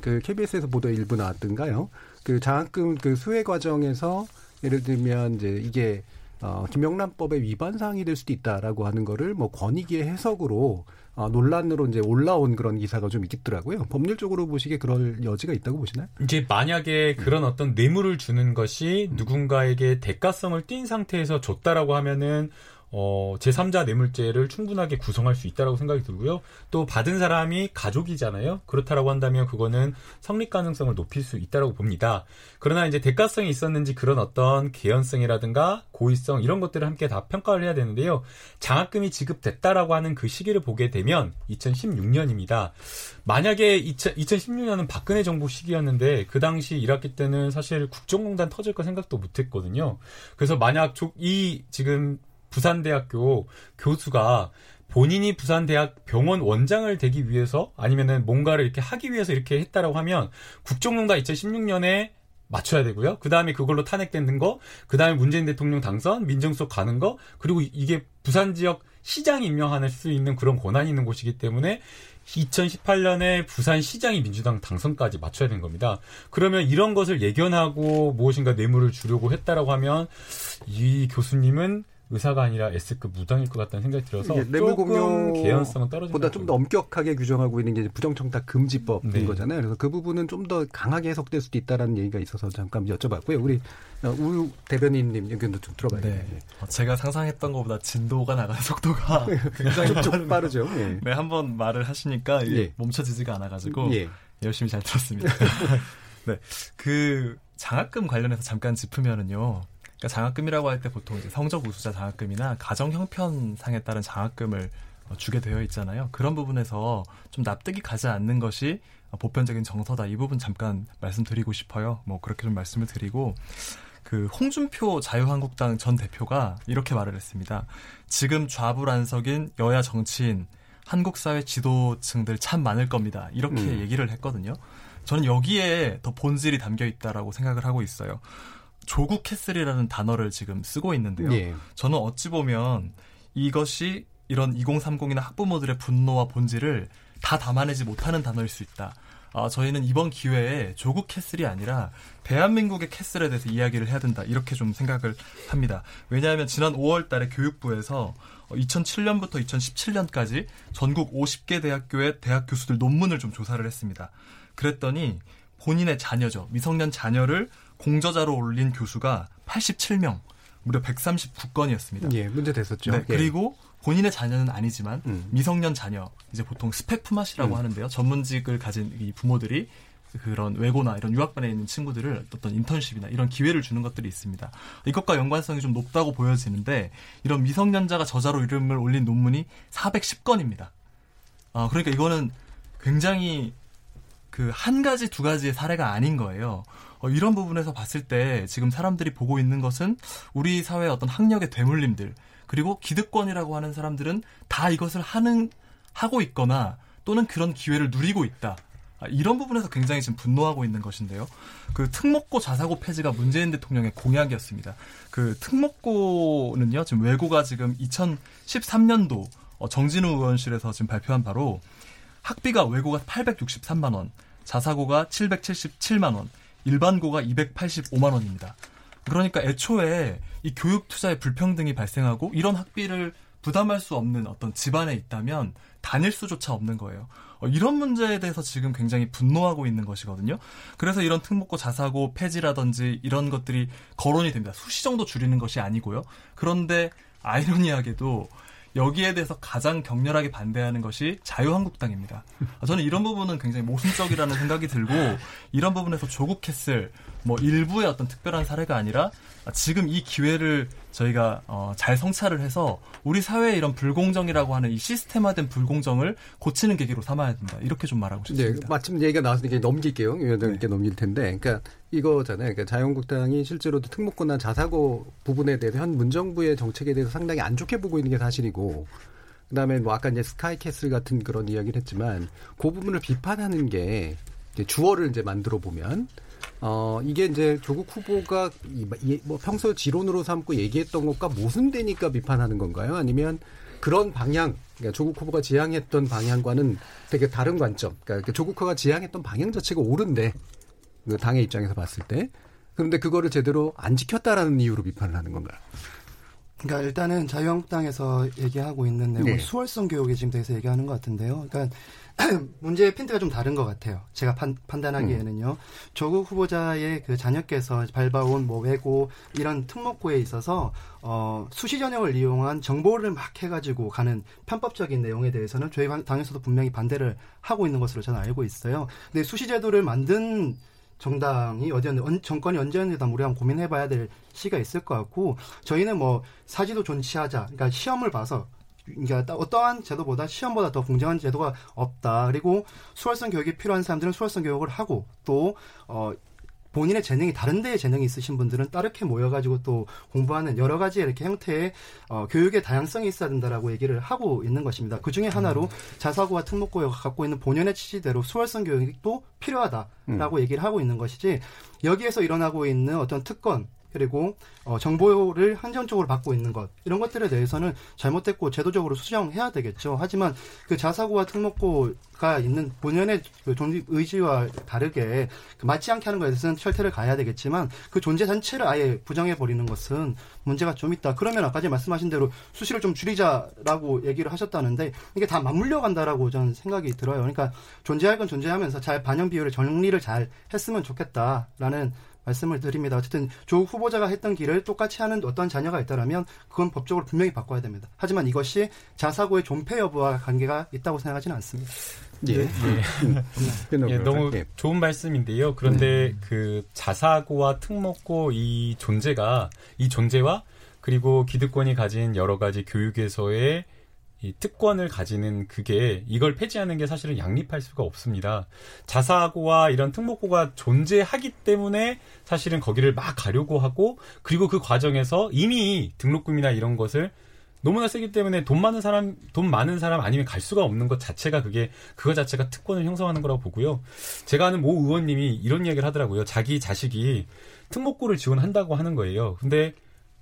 그 KBS에서 보도 일부 나왔던가요? 그 장학금 그 수혜 과정에서 예를 들면 이제 이게 어, 김영란법의 위반 사항이 될 수도 있다라고 하는 거를 뭐 권익위의 해석으로 어, 논란으로 이제 올라온 그런 기사가 좀 있더라고요. 법률적으로 보시기에 그럴 여지가 있다고 보시나요? 이제 만약에 그런 어떤 뇌물을 주는 것이 누군가에게 대가성을 띈 상태에서 줬다라고 하면은 어, 제3자 뇌물죄를 충분하게 구성할 수 있다라고 생각이 들고요. 또 받은 사람이 가족이잖아요. 그렇다라고 한다면 그거는 성립 가능성을 높일 수 있다라고 봅니다. 그러나 이제 대가성이 있었는지 그런 어떤 개연성이라든가 고의성 이런 것들을 함께 다 평가를 해야 되는데요. 장학금이 지급됐다라고 하는 그 시기를 보게 되면 2016년입니다. 만약에 2000, 2016년은 박근혜 정부 시기였는데 그 당시 1학기 때는 사실 국정농단 터질 거 생각도 못 했거든요. 그래서 만약 이 지금 부산대학교 교수가 본인이 부산대학 병원 원장을 되기 위해서 아니면은 뭔가를 이렇게 하기 위해서 이렇게 했다라고 하면 국정농단 2016년에 맞춰야 되고요. 그 다음에 그걸로 탄핵되는 거, 그 다음에 문재인 대통령 당선, 민정수석 가는 거, 그리고 이게 부산 지역 시장 임명할 수 있는 그런 권한이 있는 곳이기 때문에 2018년에 부산 시장이 민주당 당선까지 맞춰야 되는 겁니다. 그러면 이런 것을 예견하고 무엇인가 뇌물을 주려고 했다라고 하면 이 교수님은 의사가 아니라 S급 무당일 것 같다는 생각이 들어서 뇌물 공여 개연성은 떨어진 보다 좀 더 엄격하게 규정하고 있는 게 부정청탁 금지법인 네. 거잖아요. 그래서 그 부분은 좀 더 강하게 해석될 수도 있다라는 얘기가 있어서 잠깐 여쭤봤고요. 우리 어, 우 대변인님 의견도 좀 들어봐야 돼요. 네. 어, 제가 상상했던 것보다 진도가 나가는 속도가 굉장히 좀 빠르죠. 예. 네, 한번 말을 하시니까 예. 멈춰지지가 않아가지고 예. 열심히 잘 들었습니다. 네, 그 장학금 관련해서 잠깐 짚으면은요. 그러니까 장학금이라고 할 때 보통 이제 성적 우수자 장학금이나 가정 형편상에 따른 장학금을 어, 주게 되어 있잖아요. 그런 부분에서 좀 납득이 가지 않는 것이 보편적인 정서다. 이 부분 잠깐 말씀드리고 싶어요. 뭐 그렇게 좀 말씀을 드리고 그 홍준표 자유한국당 전 대표가 이렇게 말을 했습니다. 지금 좌불안석인 여야 정치인 한국 사회 지도층들 참 많을 겁니다. 이렇게 음. 얘기를 했거든요. 저는 여기에 더 본질이 담겨 있다라고 생각을 하고 있어요. 조국 캐슬이라는 단어를 지금 쓰고 있는데요. 예. 저는 어찌 보면 이것이 이런 2030이나 학부모들의 분노와 본질을 다 담아내지 못하는 단어일 수 있다. 아, 저희는 이번 기회에 조국 캐슬이 아니라 대한민국의 캐슬에 대해서 이야기를 해야 된다. 이렇게 좀 생각을 합니다. 왜냐하면 지난 5월 달에 교육부에서 2007년부터 2017년까지 전국 50개 대학교의 대학 교수들 논문을 좀 조사를 했습니다. 그랬더니 본인의 자녀죠. 미성년 자녀를 공저자로 올린 교수가 87명, 무려 139건이었습니다. 예, 문제 됐었죠. 네, 예. 그리고 본인의 자녀는 아니지만 음. 미성년 자녀, 이제 보통 스펙프맛이라고 음. 하는데요. 전문직을 가진 이 부모들이 그런 외고나 이런 유학반에 있는 친구들을 어떤 인턴십이나 이런 기회를 주는 것들이 있습니다. 이것과 연관성이 좀 높다고 보여지는데 이런 미성년자가 저자로 이름을 올린 논문이 410건입니다. 아, 그러니까 이거는 굉장히 그 한 가지 두 가지의 사례가 아닌 거예요. 어, 이런 부분에서 봤을 때 지금 사람들이 보고 있는 것은 우리 사회의 어떤 학력의 되물림들 그리고 기득권이라고 하는 사람들은 다 이것을 하는 하고 있거나 또는 그런 기회를 누리고 있다. 아, 이런 부분에서 굉장히 지금 분노하고 있는 것인데요. 그 특목고 자사고 폐지가 문재인 대통령의 공약이었습니다. 그 특목고는요, 지금 외고가 지금 2013년도 어, 정진우 의원실에서 지금 발표한 바로 학비가 외고가 863만 원, 자사고가 777만 원, 일반고가 285만 원입니다. 그러니까 애초에 이 교육 투자의 불평등이 발생하고 이런 학비를 부담할 수 없는 어떤 집안에 있다면 다닐 수조차 없는 거예요. 어, 이런 문제에 대해서 지금 굉장히 분노하고 있는 것이거든요. 그래서 이런 특목고 자사고 폐지라든지 이런 것들이 거론이 됩니다. 수시 정도 줄이는 것이 아니고요. 그런데 아이러니하게도 여기에 대해서 가장 격렬하게 반대하는 것이 자유한국당입니다. 아, 저는 이런 부분은 굉장히 모순적이라는 생각이 들고 이런 부분에서 조국 캐슬 뭐 일부의 어떤 특별한 사례가 아니라 지금 이 기회를 저희가 어, 잘 성찰을 해서 우리 사회의 이런 불공정이라고 하는 이 시스템화된 불공정을 고치는 계기로 삼아야 된다. 이렇게 좀 말하고 네, 싶습니다. 마침 얘기가 나왔으니까 넘길게요. 위원장님께 넘길 텐데. 그러니까 이거잖아요. 그러니까 자유한국당이 실제로도 특목고나 자사고 부분에 대해서 현 문정부의 정책에 대해서 상당히 안 좋게 보고 있는 게 사실이고, 그다음에 뭐 아까 이제 스카이캐슬 같은 그런 이야기를 했지만 그 부분을 비판하는 게 주어를 이제 만들어 보면 어 이게 이제 조국 후보가 이, 이, 뭐 평소 지론으로 삼고 얘기했던 것과 모순되니까 비판하는 건가요? 아니면 그런 방향, 그러니까 조국 후보가 지향했던 방향과는 되게 다른 관점. 그러니까 조국 후보가 지향했던 방향 자체가 옳은데 그 당의 입장에서 봤을 때 그런데 그거를 제대로 안 지켰다라는 이유로 비판을 하는 건가요? 그러니까 일단은 자유한국당에서 얘기하고 있는 내용은 네. 수월성 교육에 지금 대해서 얘기하는 것 같은데요. 그러니까 문제의 핀트가 좀 다른 것 같아요. 제가 판, 판단하기에는요. 조국 후보자의 그 자녀께서 밟아온 뭐 외고 이런 특목고에 있어서 어, 수시 전형을 이용한 정보를 막 해가지고 가는 편법적인 내용에 대해서는 저희 당- 당에서도 분명히 반대를 하고 있는 것으로 저는 알고 있어요. 근데 수시 제도를 만든 정당이 어디였는 언- 정권이 언제였는지 우리 한번 고민해봐야 될 시가 있을 것 같고 저희는 뭐 사지도 존치하자. 그러니까 시험을 봐서 그러니까 어떠한 제도보다 시험보다 더 공정한 제도가 없다. 그리고 수월성 교육이 필요한 사람들은 수월성 교육을 하고 또 어. 본인의 재능이 다른 데에 재능이 있으신 분들은 따르게 모여가지고 또 공부하는 여러 가지 이렇게 형태의 어, 교육의 다양성이 있어야 된다라고 얘기를 하고 있는 것입니다. 그 중에 하나로 자사고와 특목고가 갖고 있는 본연의 취지대로 수월성 교육도 필요하다라고 얘기를 하고 있는 것이지 여기에서 일어나고 있는 어떤 특권 그리고 어, 정보를 한정적으로 받고 있는 것 이런 것들에 대해서는 잘못됐고 제도적으로 수정해야 되겠죠. 하지만 그 자사고와 특목고가 있는 본연의 그존 의지와 다르게 그 맞지 않게 하는 것에 대해서는 철퇴를 가야 되겠지만 그 존재 자체를 아예 부정해 버리는 것은 문제가 좀 있다. 그러면 아까 전 말씀하신 대로 수시를 좀 줄이자라고 얘기를 하셨다는데 이게 다 맞물려 간다라고 저는 생각이 들어요. 그러니까 존재할 건 존재하면서 잘 반영 비율을 정리를 잘 했으면 좋겠다라는 말씀을 드립니다. 어쨌든 조국 후보자가 했던 길을 똑같이 하는 어떤 자녀가 있다라면 그건 법적으로 분명히 바꿔야 됩니다. 하지만 이것이 자사고의 존폐 여부와 관계가 있다고 생각하지는 않습니다. 예. 음. 예, 너무 예. 좋은 말씀인데요. 그런데 그 자사고와 특목고 이 존재가 이 존재와 그리고 기득권이 가진 여러 가지 교육에서의 이 특권을 가지는 그게 이걸 폐지하는 게 사실은 양립할 수가 없습니다. 자사고와 이런 특목고가 존재하기 때문에 사실은 거기를 막 가려고 하고 그리고 그 과정에서 이미 등록금이나 이런 것을 너무나 세기 때문에 돈 많은 사람, 돈 많은 사람 아니면 갈 수가 없는 것 자체가 그게, 그거 자체가 특권을 형성하는 거라고 보고요. 제가 아는 모 의원님이 이런 이야기를 하더라고요. 자기 자식이 특목고를 지원한다고 하는 거예요. 근데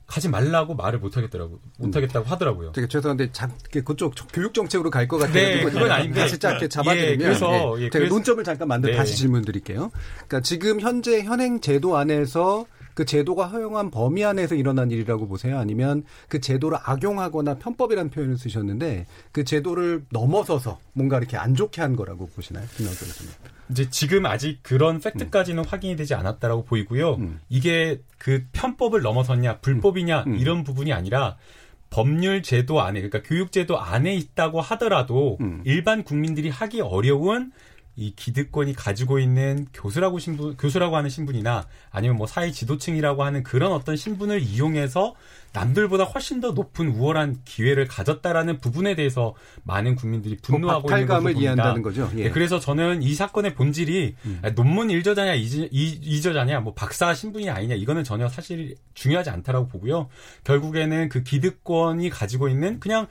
가지 말라고 말을 못 하겠더라고, 못 하겠다고 하더라고요. 되게 죄송한데 잠 그쪽 교육 정책으로 갈 것 같아요. 네, 그건 아닌데. 다시 짧게 잡아드리면 예, 그래서, 예, 제가 논점을 잠깐 만들 네. 다시 질문 드릴게요. 그러니까 지금 현재 현행 제도 안에서 그 제도가 허용한 범위 안에서 일어난 일이라고 보세요? 아니면 그 제도를 악용하거나 편법이라는 표현을 쓰셨는데 그 제도를 넘어서서 뭔가 이렇게 안 좋게 한 거라고 보시나요? 김영철 교수님. 이제 지금 아직 그런 팩트까지는 확인이 되지 않았다라고 보이고요. 음. 이게 그 편법을 넘어섰냐, 불법이냐 음. 이런 부분이 아니라 법률 제도 안에 그러니까 교육 제도 안에 있다고 하더라도 음. 일반 국민들이 하기 어려운 이 기득권이 가지고 있는 교수라고 신분 교수라고 하는 신분이나 아니면 뭐 사회 지도층이라고 하는 그런 어떤 신분을 이용해서 남들보다 훨씬 더 높은 우월한 기회를 가졌다라는 부분에 대해서 많은 국민들이 분노하고 있는 것으로 박탈감을 봅니다. 이해한다는 거죠. 예. 네, 그래서 저는 이 사건의 본질이 음. 논문 일저자냐 이저자냐 뭐 박사 신분이 아니냐 이거는 전혀 사실 중요하지 않다라고 보고요. 결국에는 그 기득권이 가지고 있는 그냥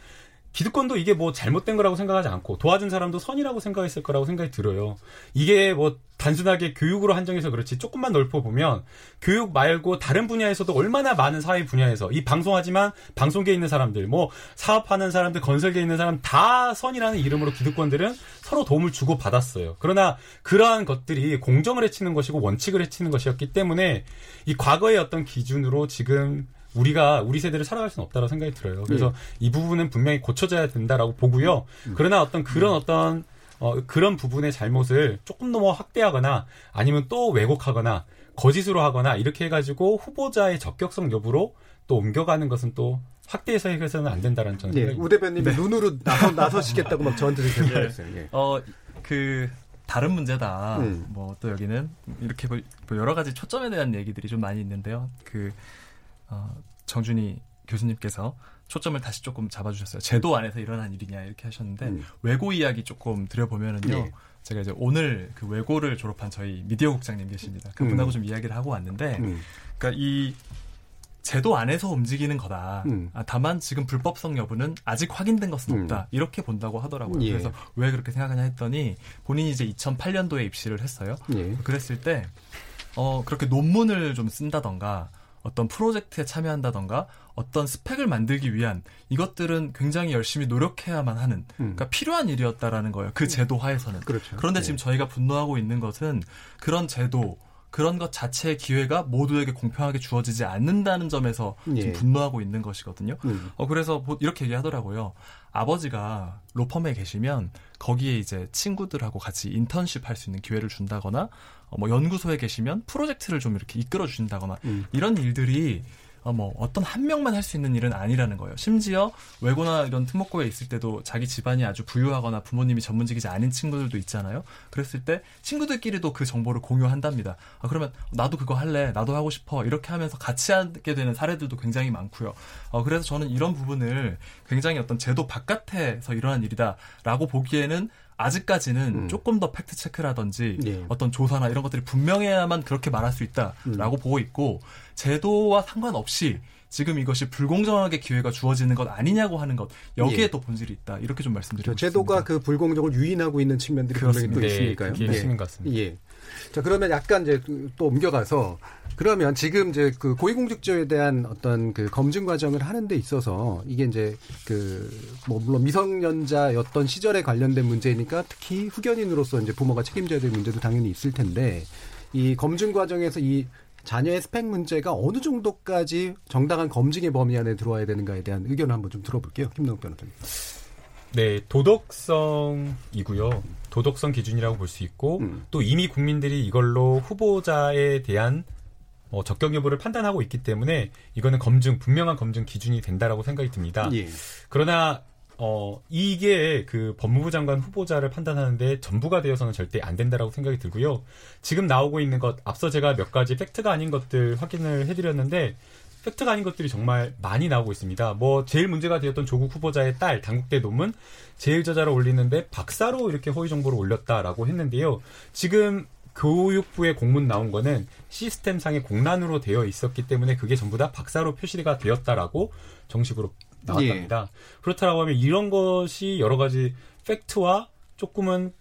기득권도 이게 뭐 잘못된 거라고 생각하지 않고 도와준 사람도 선이라고 생각했을 거라고 생각이 들어요. 이게 뭐 단순하게 교육으로 한정해서 그렇지 조금만 넓혀 보면 교육 말고 다른 분야에서도 얼마나 많은 사회 분야에서 이 방송하지만 방송계에 있는 사람들 뭐 사업하는 사람들 건설계에 있는 사람 다 선이라는 이름으로 기득권들은 서로 도움을 주고 받았어요. 그러나 그러한 것들이 공정을 해치는 것이고 원칙을 해치는 것이었기 때문에 이 과거의 어떤 기준으로 지금 우리가 우리 세대를 살아갈 수는 없다고 생각이 들어요. 그래서 이 부분은 분명히 고쳐져야 된다라고 보고요. 그러나 어떤 그런 어떤 어, 그런 부분의 잘못을 조금 더뭐 확대하거나 아니면 또 왜곡하거나 거짓으로 하거나 이렇게 해가지고 후보자의 적격성 여부로 또 옮겨가는 것은 또 확대해서 해서는 안 된다는 저는 예, 우 대표님이 눈으로 나서, 나서시겠다고 막 저한테 계속 말했어요. 예. 어, 그 다른 문제다. 음. 뭐또 여기는 이렇게 뭐 여러 가지 초점에 대한 얘기들이 좀 많이 있는데요. 그 어, 정준희 교수님께서 초점을 다시 조금 잡아주셨어요. 제도 안에서 일어난 일이냐 이렇게 하셨는데 음. 외고 이야기 조금 드려보면은요. 예. 제가 이제 오늘 그 외고를 졸업한 저희 미디어 국장님 계십니다. 그분하고 음. 좀 이야기를 하고 왔는데, 음. 그러니까 이 제도 안에서 움직이는 거다. 음. 아, 다만 지금 불법성 여부는 아직 확인된 것은 음. 없다. 이렇게 본다고 하더라고요. 예. 그래서 왜 그렇게 생각하냐 했더니 본인이 이제 2008년도에 입시를 했어요. 예. 그랬을 때 어, 그렇게 논문을 좀 쓴다던가 어떤 프로젝트에 참여한다던가 어떤 스펙을 만들기 위한 이것들은 굉장히 열심히 노력해야만 하는 음. 그러니까 필요한 일이었다라는 거예요. 그 제도 하에서는. 그렇죠. 그런데 예. 지금 저희가 분노하고 있는 것은 그런 제도 그런 것 자체의 기회가 모두에게 공평하게 주어지지 않는다는 점에서 예. 지금 분노하고 있는 것이거든요. 음. 어 그래서 뭐 이렇게 얘기하더라고요. 아버지가 로펌에 계시면 거기에 이제 친구들하고 같이 인턴십 할 수 있는 기회를 준다거나 어, 뭐 연구소에 계시면 프로젝트를 좀 이렇게 이끌어 주신다거나 음. 이런 일들이 어, 뭐 어떤 한 명만 할 수 있는 일은 아니라는 거예요. 심지어 외고나 이런 특목고에 있을 때도 자기 집안이 아주 부유하거나 부모님이 전문직이지 않은 친구들도 있잖아요. 그랬을 때 친구들끼리도 그 정보를 공유한답니다. 아, 그러면 나도 그거 할래, 나도 하고 싶어 이렇게 하면서 같이 하게 되는 사례들도 굉장히 많고요. 어, 그래서 저는 이런 부분을 굉장히 어떤 제도 바깥에서 일어난 일이다라고 보기에는 아직까지는 음. 조금 더 팩트 체크라든지 예. 어떤 조사나 이런 것들이 분명해야만 그렇게 말할 수 있다라고 보고 있고 제도와 상관없이 지금 이것이 불공정하게 기회가 주어지는 것 아니냐고 하는 것 여기에 예. 또 본질이 있다 이렇게 좀 말씀드리고 저 제도가 싶습니다. 그 불공정을 유인하고 있는 측면들이 분명히 또 네, 있으니까요. 그게 있는 것 같습니다. 예. 자, 그러면 약간 이제 또 옮겨가서 그러면 지금 이제 그 고위공직자에 대한 어떤 그 검증 과정을 하는 데 있어서 이게 이제 그 뭐 물론 미성년자였던 시절에 관련된 문제니까 특히 후견인으로서 이제 부모가 책임져야 될 문제도 당연히 있을 텐데 이 검증 과정에서 이 자녀의 스펙 문제가 어느 정도까지 정당한 검증의 범위 안에 들어와야 되는가에 대한 의견을 한번 좀 들어볼게요. 김동욱 변호사님. 네, 도덕성이고요. 도덕성 기준이라고 볼 수 있고 음. 또 이미 국민들이 이걸로 후보자에 대한 어, 적격 여부를 판단하고 있기 때문에 이거는 검증 분명한 검증 기준이 된다라고 생각이 듭니다. 예. 그러나 어 이게 그 법무부 장관 후보자를 판단하는데 전부가 되어서는 절대 안 된다라고 생각이 들고요. 지금 나오고 있는 것 앞서 제가 몇 가지 팩트가 아닌 것들 확인을 해드렸는데 팩트가 아닌 것들이 정말 많이 나오고 있습니다. 뭐 제일 문제가 되었던 조국 후보자의 딸 당국대 논문 제일 저자를 올리는데 박사로 이렇게 허위 정보를 올렸다라고 했는데요. 지금 교육부의 공문 나온 거는 시스템상의 공란으로 되어 있었기 때문에 그게 전부 다 박사로 표시가 되었다라고 정식으로 나왔답니다. 그렇다라고 하면 이런 것이 여러 가지 팩트와 조금은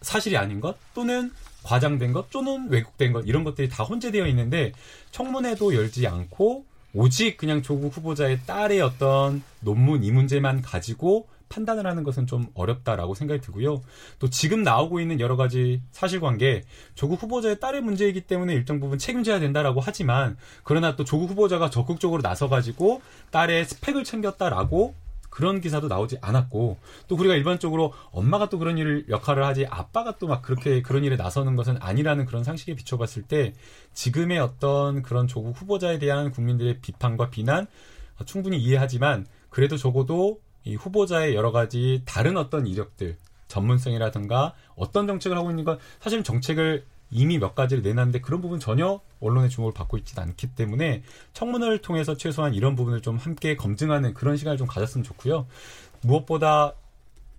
사실이 아닌 것 또는 과장된 것 또는 왜곡된 것 이런 것들이 다 혼재되어 있는데 청문회도 열지 않고 오직 그냥 조국 후보자의 딸의 어떤 논문 이 문제만 가지고 판단을 하는 것은 좀 어렵다라고 생각이 들고요. 또 지금 나오고 있는 여러 가지 사실관계 조국 후보자의 딸의 문제이기 때문에 일정 부분 책임져야 된다라고 하지만 그러나 또 조국 후보자가 적극적으로 나서가지고 딸의 스펙을 챙겼다라고 그런 기사도 나오지 않았고 또 우리가 일반적으로 엄마가 또 그런 일 역할을 하지 아빠가 또 막 그렇게 그런 일에 나서는 것은 아니라는 그런 상식에 비춰봤을 때 지금의 어떤 그런 조국 후보자에 대한 국민들의 비판과 비난 충분히 이해하지만 그래도 적어도 이 후보자의 여러 가지 다른 어떤 이력들 전문성이라든가 어떤 정책을 하고 있는 건 사실 정책을 이미 몇 가지를 내놨는데 그런 부분 전혀 언론의 주목을 받고 있지는 않기 때문에 청문회를 통해서 최소한 이런 부분을 좀 함께 검증하는 그런 시간을 좀 가졌으면 좋고요. 무엇보다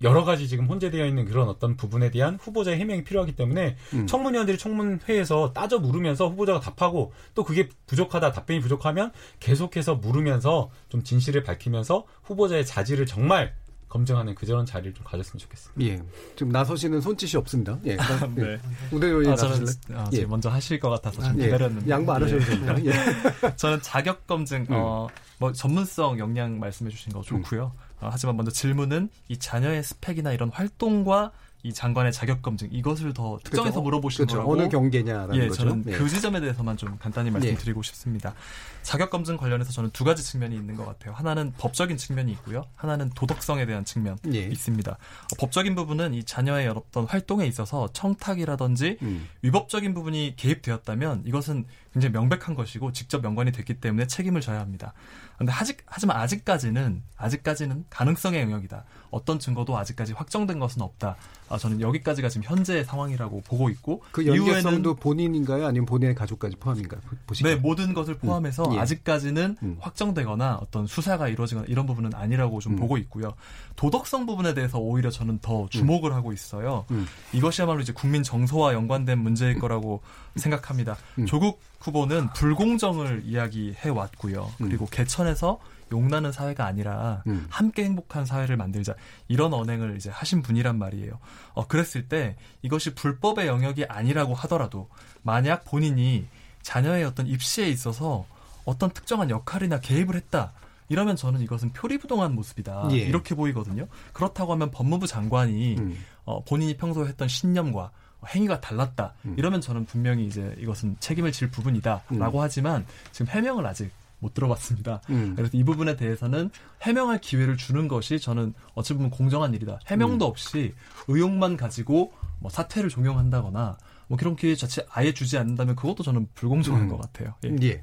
여러 가지 지금 혼재되어 있는 그런 어떤 부분에 대한 후보자의 해명이 필요하기 때문에 음. 청문위원들이 청문회에서 따져 물으면서 후보자가 답하고 또 그게 부족하다 답변이 부족하면 계속해서 물으면서 좀 진실을 밝히면서 후보자의 자질을 정말 검증하는 그런 자리를 좀 가졌으면 좋겠습니다. 예. 지금 나서시는 손짓이 없습니다. 예. 아, 네. 우대 의원 아, 저는 아, 예. 먼저 하실 것 같아서 좀 아, 예. 기다렸는데 양보 안 하셔도 예. 됩니다. 예. 저는 자격 검증 음. 어, 뭐 전문성 역량 말씀해 주신 거 좋고요. 음. 어, 하지만 먼저 질문은 이 자녀의 스펙이나 이런 활동과 이 장관의 자격 검증 이것을 더 특정해서 그렇죠. 물어보시는 그렇죠. 거라고 어느 경계냐라는 예, 거죠. 저는 예. 그 지점에 대해서만 좀 간단히 말씀드리고 예. 싶습니다. 자격 검증 관련해서 저는 두 가지 측면이 있는 것 같아요. 하나는 법적인 측면이 있고요. 하나는 도덕성에 대한 측면 이 예. 있습니다. 어, 법적인 부분은 이 자녀의 어떤 활동에 있어서 청탁이라든지 음. 위법적인 부분이 개입되었다면 이것은 굉장히 명백한 것이고 직접 연관이 됐기 때문에 책임을 져야 합니다. 근데 아직 하지만 아직까지는 아직까지는 가능성의 영역이다. 어떤 증거도 아직까지 확정된 것은 없다. 아, 저는 여기까지가 지금 현재 상황이라고 보고 있고 그 연계성도 본인인가요, 아니면 본인의 가족까지 포함인가요? 보시기에? 네, 모든 것을 포함해서 음. 예. 아직까지는 음. 확정되거나 어떤 수사가 이루어지거나 이런 부분은 아니라고 좀 음. 보고 있고요. 도덕성 부분에 대해서 오히려 저는 더 주목을 음. 하고 있어요. 음. 이것이야말로 이제 국민 정서와 연관된 문제일 거라고 생각합니다. 음. 조국 후보는 불공정을 이야기해 왔고요. 그리고 개천에서 용나는 사회가 아니라 음. 함께 행복한 사회를 만들자 이런 언행을 이제 하신 분이란 말이에요. 어 그랬을 때 이것이 불법의 영역이 아니라고 하더라도 만약 본인이 자녀의 어떤 입시에 있어서 어떤 특정한 역할이나 개입을 했다. 이러면 저는 이것은 표리부동한 모습이다. 예. 이렇게 보이거든요. 그렇다고 하면 법무부 장관이 음. 어, 본인이 평소에 했던 신념과 행위가 달랐다. 음. 이러면 저는 분명히 이제 이것은 책임을 질 부분이다라고 음. 하지만 지금 해명을 아직 못 들어봤습니다. 음. 그래서 이 부분에 대해서는 해명할 기회를 주는 것이 저는 어찌 보면 공정한 일이다. 해명도 음. 없이 의혹만 가지고 뭐 사퇴를 종용한다거나 뭐 그런 기회 자체 아예 주지 않는다면 그것도 저는 불공정한 음. 것 같아요. 예. 예.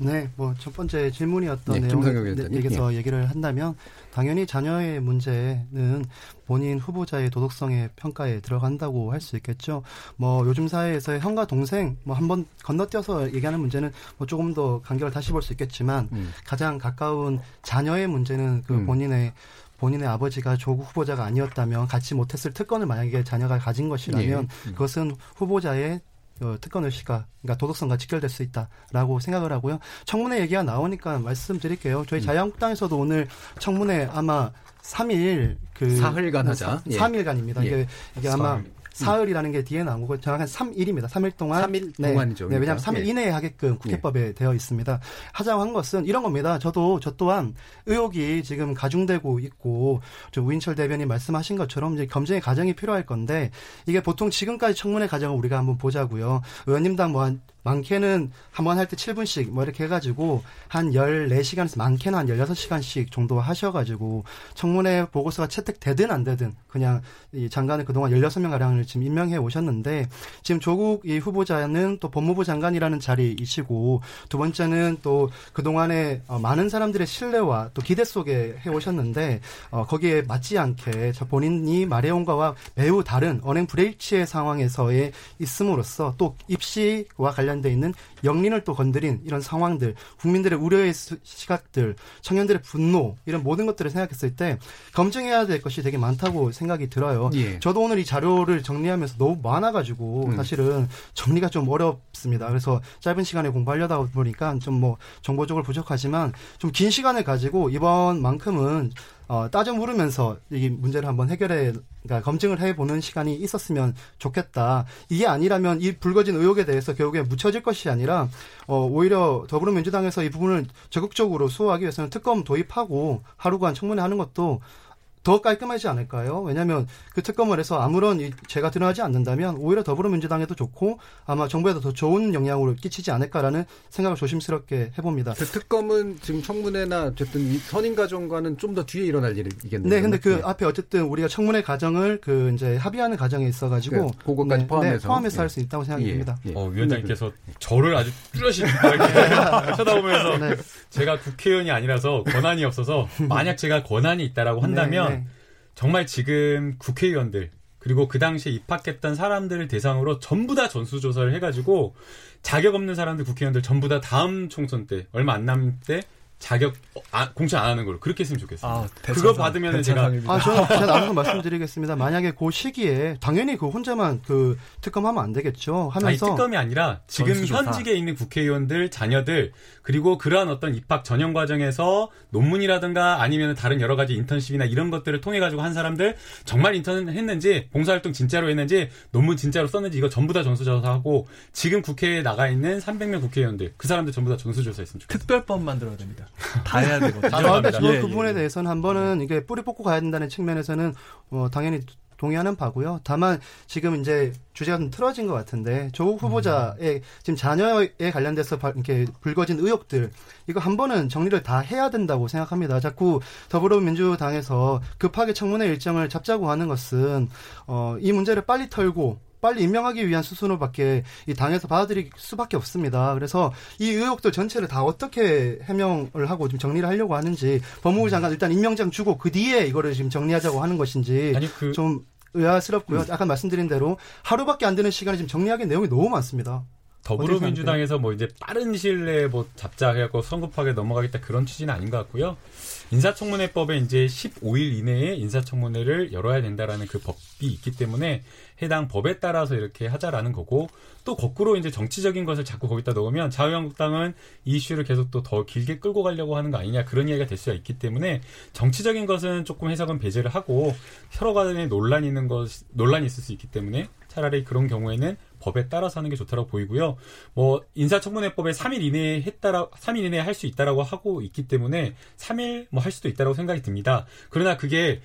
네, 뭐 첫 번째 질문이었던 네, 내용에서 예. 얘기를 한다면 당연히 자녀의 문제는 본인 후보자의 도덕성의 평가에 들어간다고 할 수 있겠죠. 뭐 요즘 사회에서 형과 동생 뭐 한번 건너뛰어서 얘기하는 문제는 뭐 조금 더 간격을 다시 볼 수 있겠지만 음. 가장 가까운 자녀의 문제는 그 음. 본인의 본인의 아버지가 조국 후보자가 아니었다면 갖지 못했을 특권을 만약에 자녀가 가진 것이라면 예. 그것은 후보자의 어, 특권 의식과 그러니까 도덕성과 직결될 수 있다라고 생각을 하고요. 청문회 얘기가 나오니까 말씀드릴게요. 저희 음. 자유한국당에서도 오늘 청문회 아마 3일 그 사흘간 하자. 3일간입니다. 예. 이게 이게 아마 사흘이라는 게 뒤에 나온 거고 정확한 3일입니다. 3일 동안 3일 네, 동안이죠. 네, 왜냐하면 3일 예. 이내에 하게끔 국회법에 예. 되어 있습니다. 하자고 한 것은 이런 겁니다. 저도 저 또한 의혹이 지금 가중되고 있고 저 우인철 대변인 말씀하신 것처럼 이제 검증의 과정이 필요할 건데 이게 보통 지금까지 청문회 과정을 우리가 한번 보자고요. 의원님당 뭐한 많게는 한 번 할 때 7분씩 뭐 이렇게 해가지고 한 14시간에서 많게는 한 16시간씩 정도 하셔가지고 청문회 보고서가 채택되든 안 되든 그냥 이 장관을 그동안 16명 가량을 지금 임명해 오셨는데 지금 조국 이 후보자는 또 법무부 장관이라는 자리이시고 두 번째는 또 그동안에 어, 많은 사람들의 신뢰와 또 기대 속에 해 오셨는데 어, 거기에 맞지 않게 저 본인이 말해온 거와 매우 다른 언행 불일치의 상황에서의 있음으로써 또 입시와 관련 관련돼 있는 영린을 또 건드린 이런 상황들, 국민들의 우려의 시각들, 청년들의 분노 이런 모든 것들을 생각했을 때 검증해야 될 것이 되게 많다고 생각이 들어요. 예. 저도 오늘 이 자료를 정리하면서 너무 많아가지고 음. 사실은 정리가 좀 어렵습니다. 그래서 짧은 시간에 공부하려다 보니까 좀 뭐 정보적으로 부족하지만 좀 긴 시간을 가지고 이번만큼은 어, 따져 물으면서 이 문제를 한번 해결해, 그러니까 검증을 해보는 시간이 있었으면 좋겠다. 이게 아니라면 이 불거진 의혹에 대해서 결국에 묻혀질 것이 아니라, 어, 오히려 더불어민주당에서 이 부분을 적극적으로 수호하기 위해서는 특검 도입하고 하루간 청문회 하는 것도 더 깔끔하지 않을까요? 왜냐하면 그 특검을 해서 아무런 이 죄가 드러나지 않는다면 오히려 더불어민주당에도 좋고 아마 정부에도 더 좋은 영향으로 끼치지 않을까라는 생각을 조심스럽게 해봅니다. 그 특검은 지금 청문회나 어쨌든 이 선임 과정과는 좀 더 뒤에 일어날 일이겠네요. 네, 근데 그 네. 앞에 어쨌든 우리가 청문회 과정을 그 이제 합의하는 과정에 있어가지고 그 그거까지 네, 포함해서. 네, 포함해서 예. 할수 있다고 생각이 예, 듭니다. 예. 어, 위원장님께서 저를 아주 뚜렷이 쳐다보면서 네. 제가 국회의원이 아니라서 권한이 없어서 만약 제가 권한이 있다라고 한다면 네, 네. 정말 지금 국회의원들 그리고 그 당시에 입학했던 사람들을 대상으로 전부 다 전수조사를 해가지고 자격 없는 사람들 국회의원들 전부 다 다음 총선 때 얼마 안 남을 때 자격 어, 아, 공천 안 하는 걸로 그렇게 했으면 좋겠어요. 아, 그거 받으면은 제가. 아, 저는 제가 나눠서 말씀드리겠습니다. 만약에 그 시기에 당연히 그 혼자만 그 특검하면 안 되겠죠. 아니 하면서 특검이 아니라 지금 전수조사. 현직에 있는 국회의원들 자녀들 그리고 그러한 어떤 입학 전형 과정에서 논문이라든가 아니면 다른 여러 가지 인턴십이나 이런 것들을 통해 가지고 한 사람들 정말 인턴 했는지 봉사활동 진짜로 했는지 논문 진짜로 썼는지 이거 전부 다 전수조사하고 지금 국회에 나가 있는 300명 국회의원들 그 사람들 전부 다 전수조사했으면 좋겠어요. 특별법 만들어야 됩니다. 다 해야 되거든요. 다 아, 예, 그 예, 부분에 예. 대해서는 한 번은 이게 뿌리 뽑고 가야 된다는 측면에서는 어, 당연히 동의하는 바고요. 다만 지금 이제 주제가 좀 틀어진 것 같은데 조국 후보자의 지금 자녀에 관련돼서 발- 이렇게 불거진 의혹들 이거 한 번은 정리를 다 해야 된다고 생각합니다. 자꾸 더불어민주당에서 급하게 청문회 일정을 잡자고 하는 것은 어, 이 문제를 빨리 털고 빨리 임명하기 위한 수순으로밖에 이 당에서 받아들일 수밖에 없습니다. 그래서 이 의혹들 전체를 다 어떻게 해명을 하고 좀 정리를 하려고 하는지 법무부 장관 일단 임명장 주고 그 뒤에 이거를 지금 정리하자고 하는 것인지 그 좀 의아스럽고요. 아까 말씀드린 대로 하루밖에 안 되는 시간에 지금 정리하기 내용이 너무 많습니다. 더불어민주당에서 뭐 이제 빠른 시일 내에 뭐 잡자 해갖고 성급하게 넘어가겠다 그런 취지는 아닌 것 같고요. 인사청문회법에 이제 15일 이내에 인사청문회를 열어야 된다라는 그 법이 있기 때문에 해당 법에 따라서 이렇게 하자라는 거고 또 거꾸로 이제 정치적인 것을 자꾸 거기다 넣으면 자유한국당은 이 이슈를 계속 또 더 길게 끌고 가려고 하는 거 아니냐 그런 이야기가 될 수가 있기 때문에 정치적인 것은 조금 해석은 배제를 하고 서로 간에 논란이 있는 것 논란이 있을 수 있기 때문에 차라리 그런 경우에는 법에 따라서 하는 게 좋다고 보이고요. 뭐 인사청문회법에 3일 이내에 했다라 3일 이내에 할 수 있다라고 하고 있기 때문에 3일 뭐 할 수도 있다라고 생각이 듭니다. 그러나 그게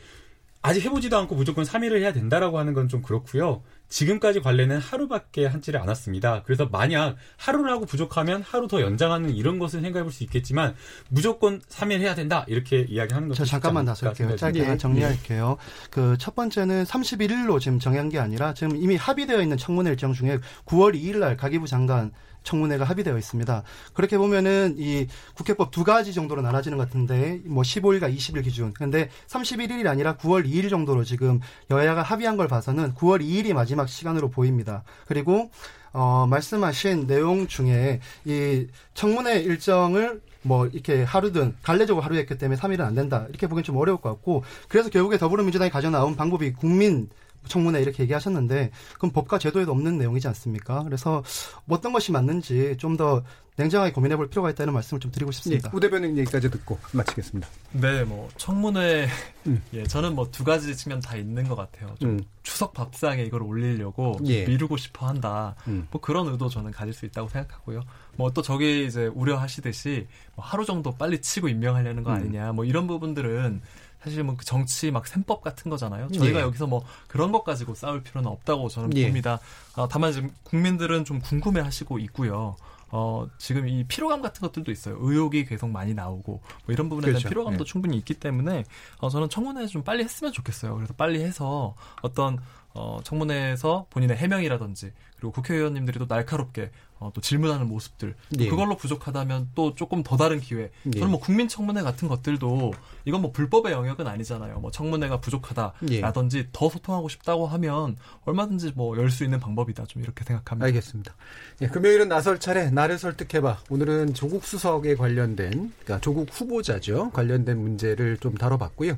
아직 해보지도 않고 무조건 3일을 해야 된다라고 하는 건 좀 그렇고요. 지금까지 관례는 하루밖에 한지를 않았습니다. 그래서 만약 하루를 하고 부족하면 하루 더 연장하는 이런 것을 생각해 볼 수 있겠지만 무조건 3일 해야 된다 이렇게 이야기하는 쉽지 잠깐만 나설게요. 짧게. 만 정리할게요. 그첫 번째는 31일로 지금 정한 게 아니라 지금 이미 합의되어 있는 청문회 일정 중에 9월 2일 날 가기부 장관 청문회가 합의되어 있습니다. 그렇게 보면은 이 국회법 두 가지 정도로 나눠지는 것 같은데 뭐 15일과 20일 기준. 근데 31일이 아니라 9월 2일 정도로 지금 여야가 합의한 걸 봐서는 9월 2일이 마지막 시간으로 보입니다. 그리고 어 말씀하신 내용 중에 이 청문회 일정을 뭐 이렇게 하루든 갈래적으로 하루 했기 때문에 3일은 안 된다. 이렇게 보기엔 좀 어려울 것 같고 그래서 결국에 더불어민주당이 가져 나온 방법이 국민 청문회 이렇게 얘기하셨는데 그럼 법과 제도에도 없는 내용이지 않습니까? 그래서 뭐 어떤 것이 맞는지 좀 더 냉정하게 고민해 볼 필요가 있다는 말씀을 좀 드리고 예, 싶습니다. 우 대변인 얘기까지 듣고 마치겠습니다. 네, 뭐 청문회 음. 예, 저는 뭐 두 가지 측면 다 있는 것 같아요. 좀 음. 추석 밥상에 이걸 올리려고 좀 예. 미루고 싶어 한다. 음. 뭐 그런 의도 저는 가질 수 있다고 생각하고요. 뭐 또 저기 이제 우려하시듯이 뭐 하루 정도 빨리 치고 임명하려는 거 음. 아니냐. 뭐 이런 부분들은 사실 뭐 그 정치 막 셈법 같은 거잖아요. 저희가 예. 여기서 뭐 그런 것 가지고 싸울 필요는 없다고 저는 예. 봅니다. 아, 다만 지금 국민들은 좀 궁금해하시고 있고요. 어, 지금 이 피로감 같은 것들도 있어요. 의혹이 계속 많이 나오고 뭐 이런 부분에 그렇죠. 대한 피로감도 예. 충분히 있기 때문에 어, 저는 청문회 좀 빨리 했으면 좋겠어요. 그래서 빨리 해서 어떤 어, 청문회에서 본인의 해명이라든지 그리고 국회의원님들이 또 날카롭게 어, 또 질문하는 모습들 또 예. 그걸로 부족하다면 또 조금 더 다른 기회 예. 저는 뭐 국민 청문회 같은 것들도 이건 뭐 불법의 영역은 아니잖아요. 뭐 청문회가 부족하다라든지 예. 더 소통하고 싶다고 하면 얼마든지 뭐 열 수 있는 방법이다. 좀 이렇게 생각합니다. 알겠습니다. 예, 금요일은 나설 차례 나를 설득해봐. 오늘은 조국 수석에 관련된 그러니까 조국 후보자죠 관련된 문제를 좀 다뤄봤고요.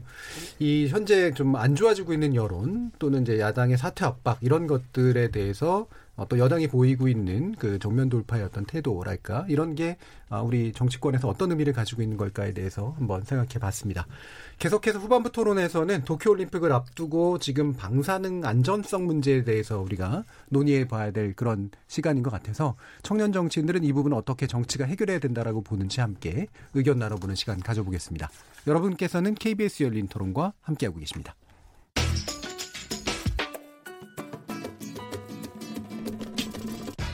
이 현재 좀 안 좋아지고 있는 여론 또는 이제 야당 의 사퇴 압박 이런 것들에 대해서 어, 또 여당이 보이고 있는 그 정면 돌파의 어떤 태도랄까 이런 게 아, 우리 정치권에서 어떤 의미를 가지고 있는 걸까에 대해서 한번 생각해 봤습니다. 계속해서 후반부 토론에서는 도쿄올림픽을 앞두고 지금 방사능 안전성 문제에 대해서 우리가 논의해 봐야 될 그런 시간인 것 같아서 청년 정치인들은 이 부분을 어떻게 정치가 해결해야 된다라고 보는지 함께 의견 나눠보는 시간 가져보겠습니다. 여러분께서는 KBS 열린 토론과 함께하고 계십니다.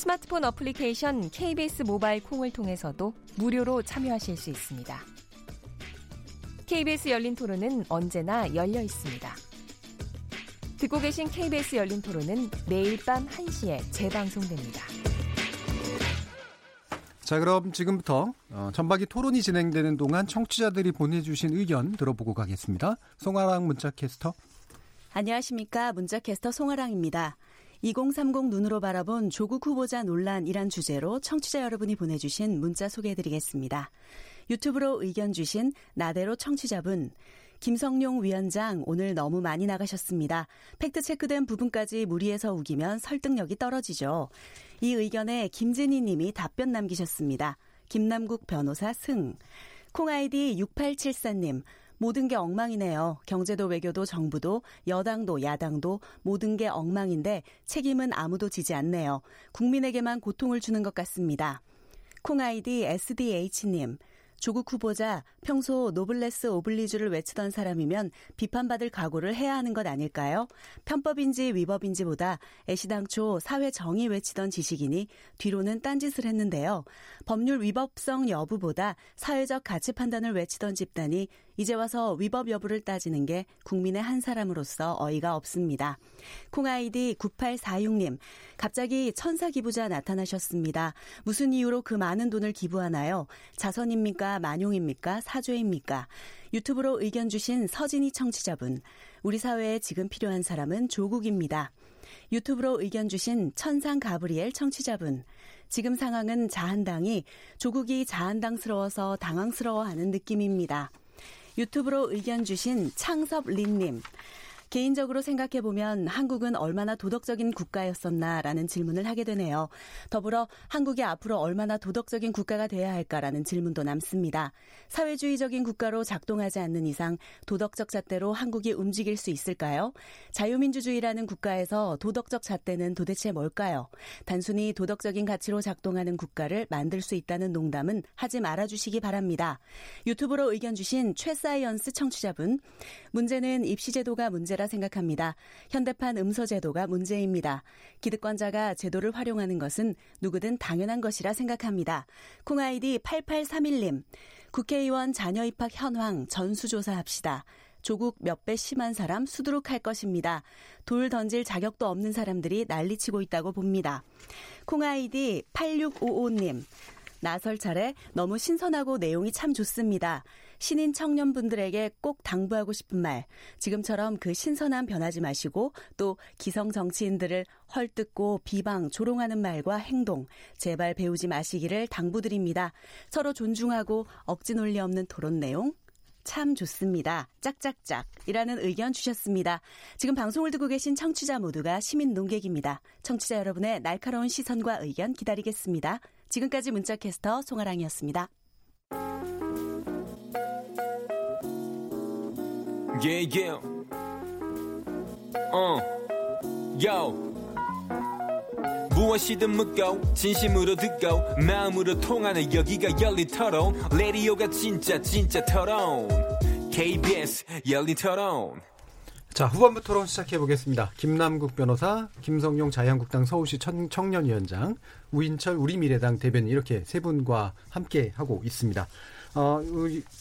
스마트폰 어플리케이션 KBS 모바일 콩을 통해서도 무료로 참여하실 수 있습니다. KBS 열린 토론은 언제나 열려 있습니다. 듣고 계신 KBS 열린 토론은 매일 밤 1시에 재방송됩니다. 자, 그럼 지금부터 어, 전박이 토론이 진행되는 동안 청취자들이 보내주신 의견 들어보고 가겠습니다. 송아랑 문자캐스터. 안녕하십니까. 문자캐스터 송아랑입니다. 2030 눈으로 바라본 조국 후보자 논란이란 주제로 청취자 여러분이 보내주신 문자 소개해드리겠습니다. 유튜브로 의견 주신 나대로 청취자분. 김성용 위원장 오늘 너무 많이 나가셨습니다. 팩트체크된 부분까지 무리해서 우기면 설득력이 떨어지죠. 이 의견에 김진희 님이 답변 남기셨습니다. 김남국 변호사 승. 콩아이디 6874님. 모든 게 엉망이네요. 경제도 외교도 정부도 여당도 야당도 모든 게 엉망인데 책임은 아무도 지지 않네요. 국민에게만 고통을 주는 것 같습니다. 콩아이디 SDH님. 조국 후보자 평소 노블레스 오블리주를 외치던 사람이면 비판받을 각오를 해야 하는 것 아닐까요? 편법인지 위법인지보다 애시당초 사회 정의 외치던 지식인이 뒤로는 딴짓을 했는데요. 법률 위법성 여부보다 사회적 가치 판단을 외치던 집단이 이제 와서 위법 여부를 따지는 게 국민의 한 사람으로서 어이가 없습니다. 콩아이디 9846님, 갑자기 천사 기부자 나타나셨습니다. 무슨 이유로 그 많은 돈을 기부하나요? 자선입니까? 만용입니까? 사죄입니까? 유튜브로 의견 주신 서진희 청취자분, 우리 사회에 지금 필요한 사람은 조국입니다. 유튜브로 의견 주신 천상 가브리엘 청취자분. 지금 상황은 자한당이 조국이 자한당스러워서 당황스러워하는 느낌입니다. 유튜브로 의견 주신 창섭 린님. 개인적으로 생각해 보면 한국은 얼마나 도덕적인 국가였었나라는 질문을 하게 되네요. 더불어 한국이 앞으로 얼마나 도덕적인 국가가 돼야 할까라는 질문도 남습니다. 사회주의적인 국가로 작동하지 않는 이상 도덕적 잣대로 한국이 움직일 수 있을까요? 자유민주주의라는 국가에서 도덕적 잣대는 도대체 뭘까요? 단순히 도덕적인 가치로 작동하는 국가를 만들 수 있다는 농담은 하지 말아주시기 바랍니다. 유튜브로 의견 주신 최사이언스 청취자분, 문제는 입시제도가 문제라 생각합니다. 현대판 음서 제도가 문제입니다. 기득권자가 제도를 활용하는 것은 누구든 당연한 것이라 생각합니다. 콩아이디 8831님, 국회의원 자녀 입학 현황 전수조사합시다. 조국 몇 배 심한 사람 수두룩 할 것입니다. 돌 던질 자격도 없는 사람들이 난리치고 있다고 봅니다. 콩아이디 8655님. 나설 차례 너무 신선하고 내용이 참 좋습니다. 신인 청년분들에게 꼭 당부하고 싶은 말. 지금처럼 그 신선함 변하지 마시고 또 기성 정치인들을 헐뜯고 비방, 조롱하는 말과 행동 제발 배우지 마시기를 당부드립니다. 서로 존중하고 억지 논리 없는 토론 내용 참 좋습니다. 짝짝짝. 이라는 의견 주셨습니다. 지금 방송을 듣고 계신 청취자 모두가 시민 농객입니다. 청취자 여러분의 날카로운 시선과 의견 기다리겠습니다. 지금까지 문자캐스터 송아랑이었습니다. Yeah, yeah. 어, yo. 무엇이든 묻고 진심으로 듣고 마음으로 통하는 여기가 열린 토론 레디오가 진짜 진짜 토론 KBS 열린 토론 자, 후반부 토론 시작해 보겠습니다. 김남국 변호사, 김성용 자유한국당 서울시 청, 청년위원장, 우인철 우리미래당 대변인 이렇게 세 분과 함께 하고 있습니다. 어,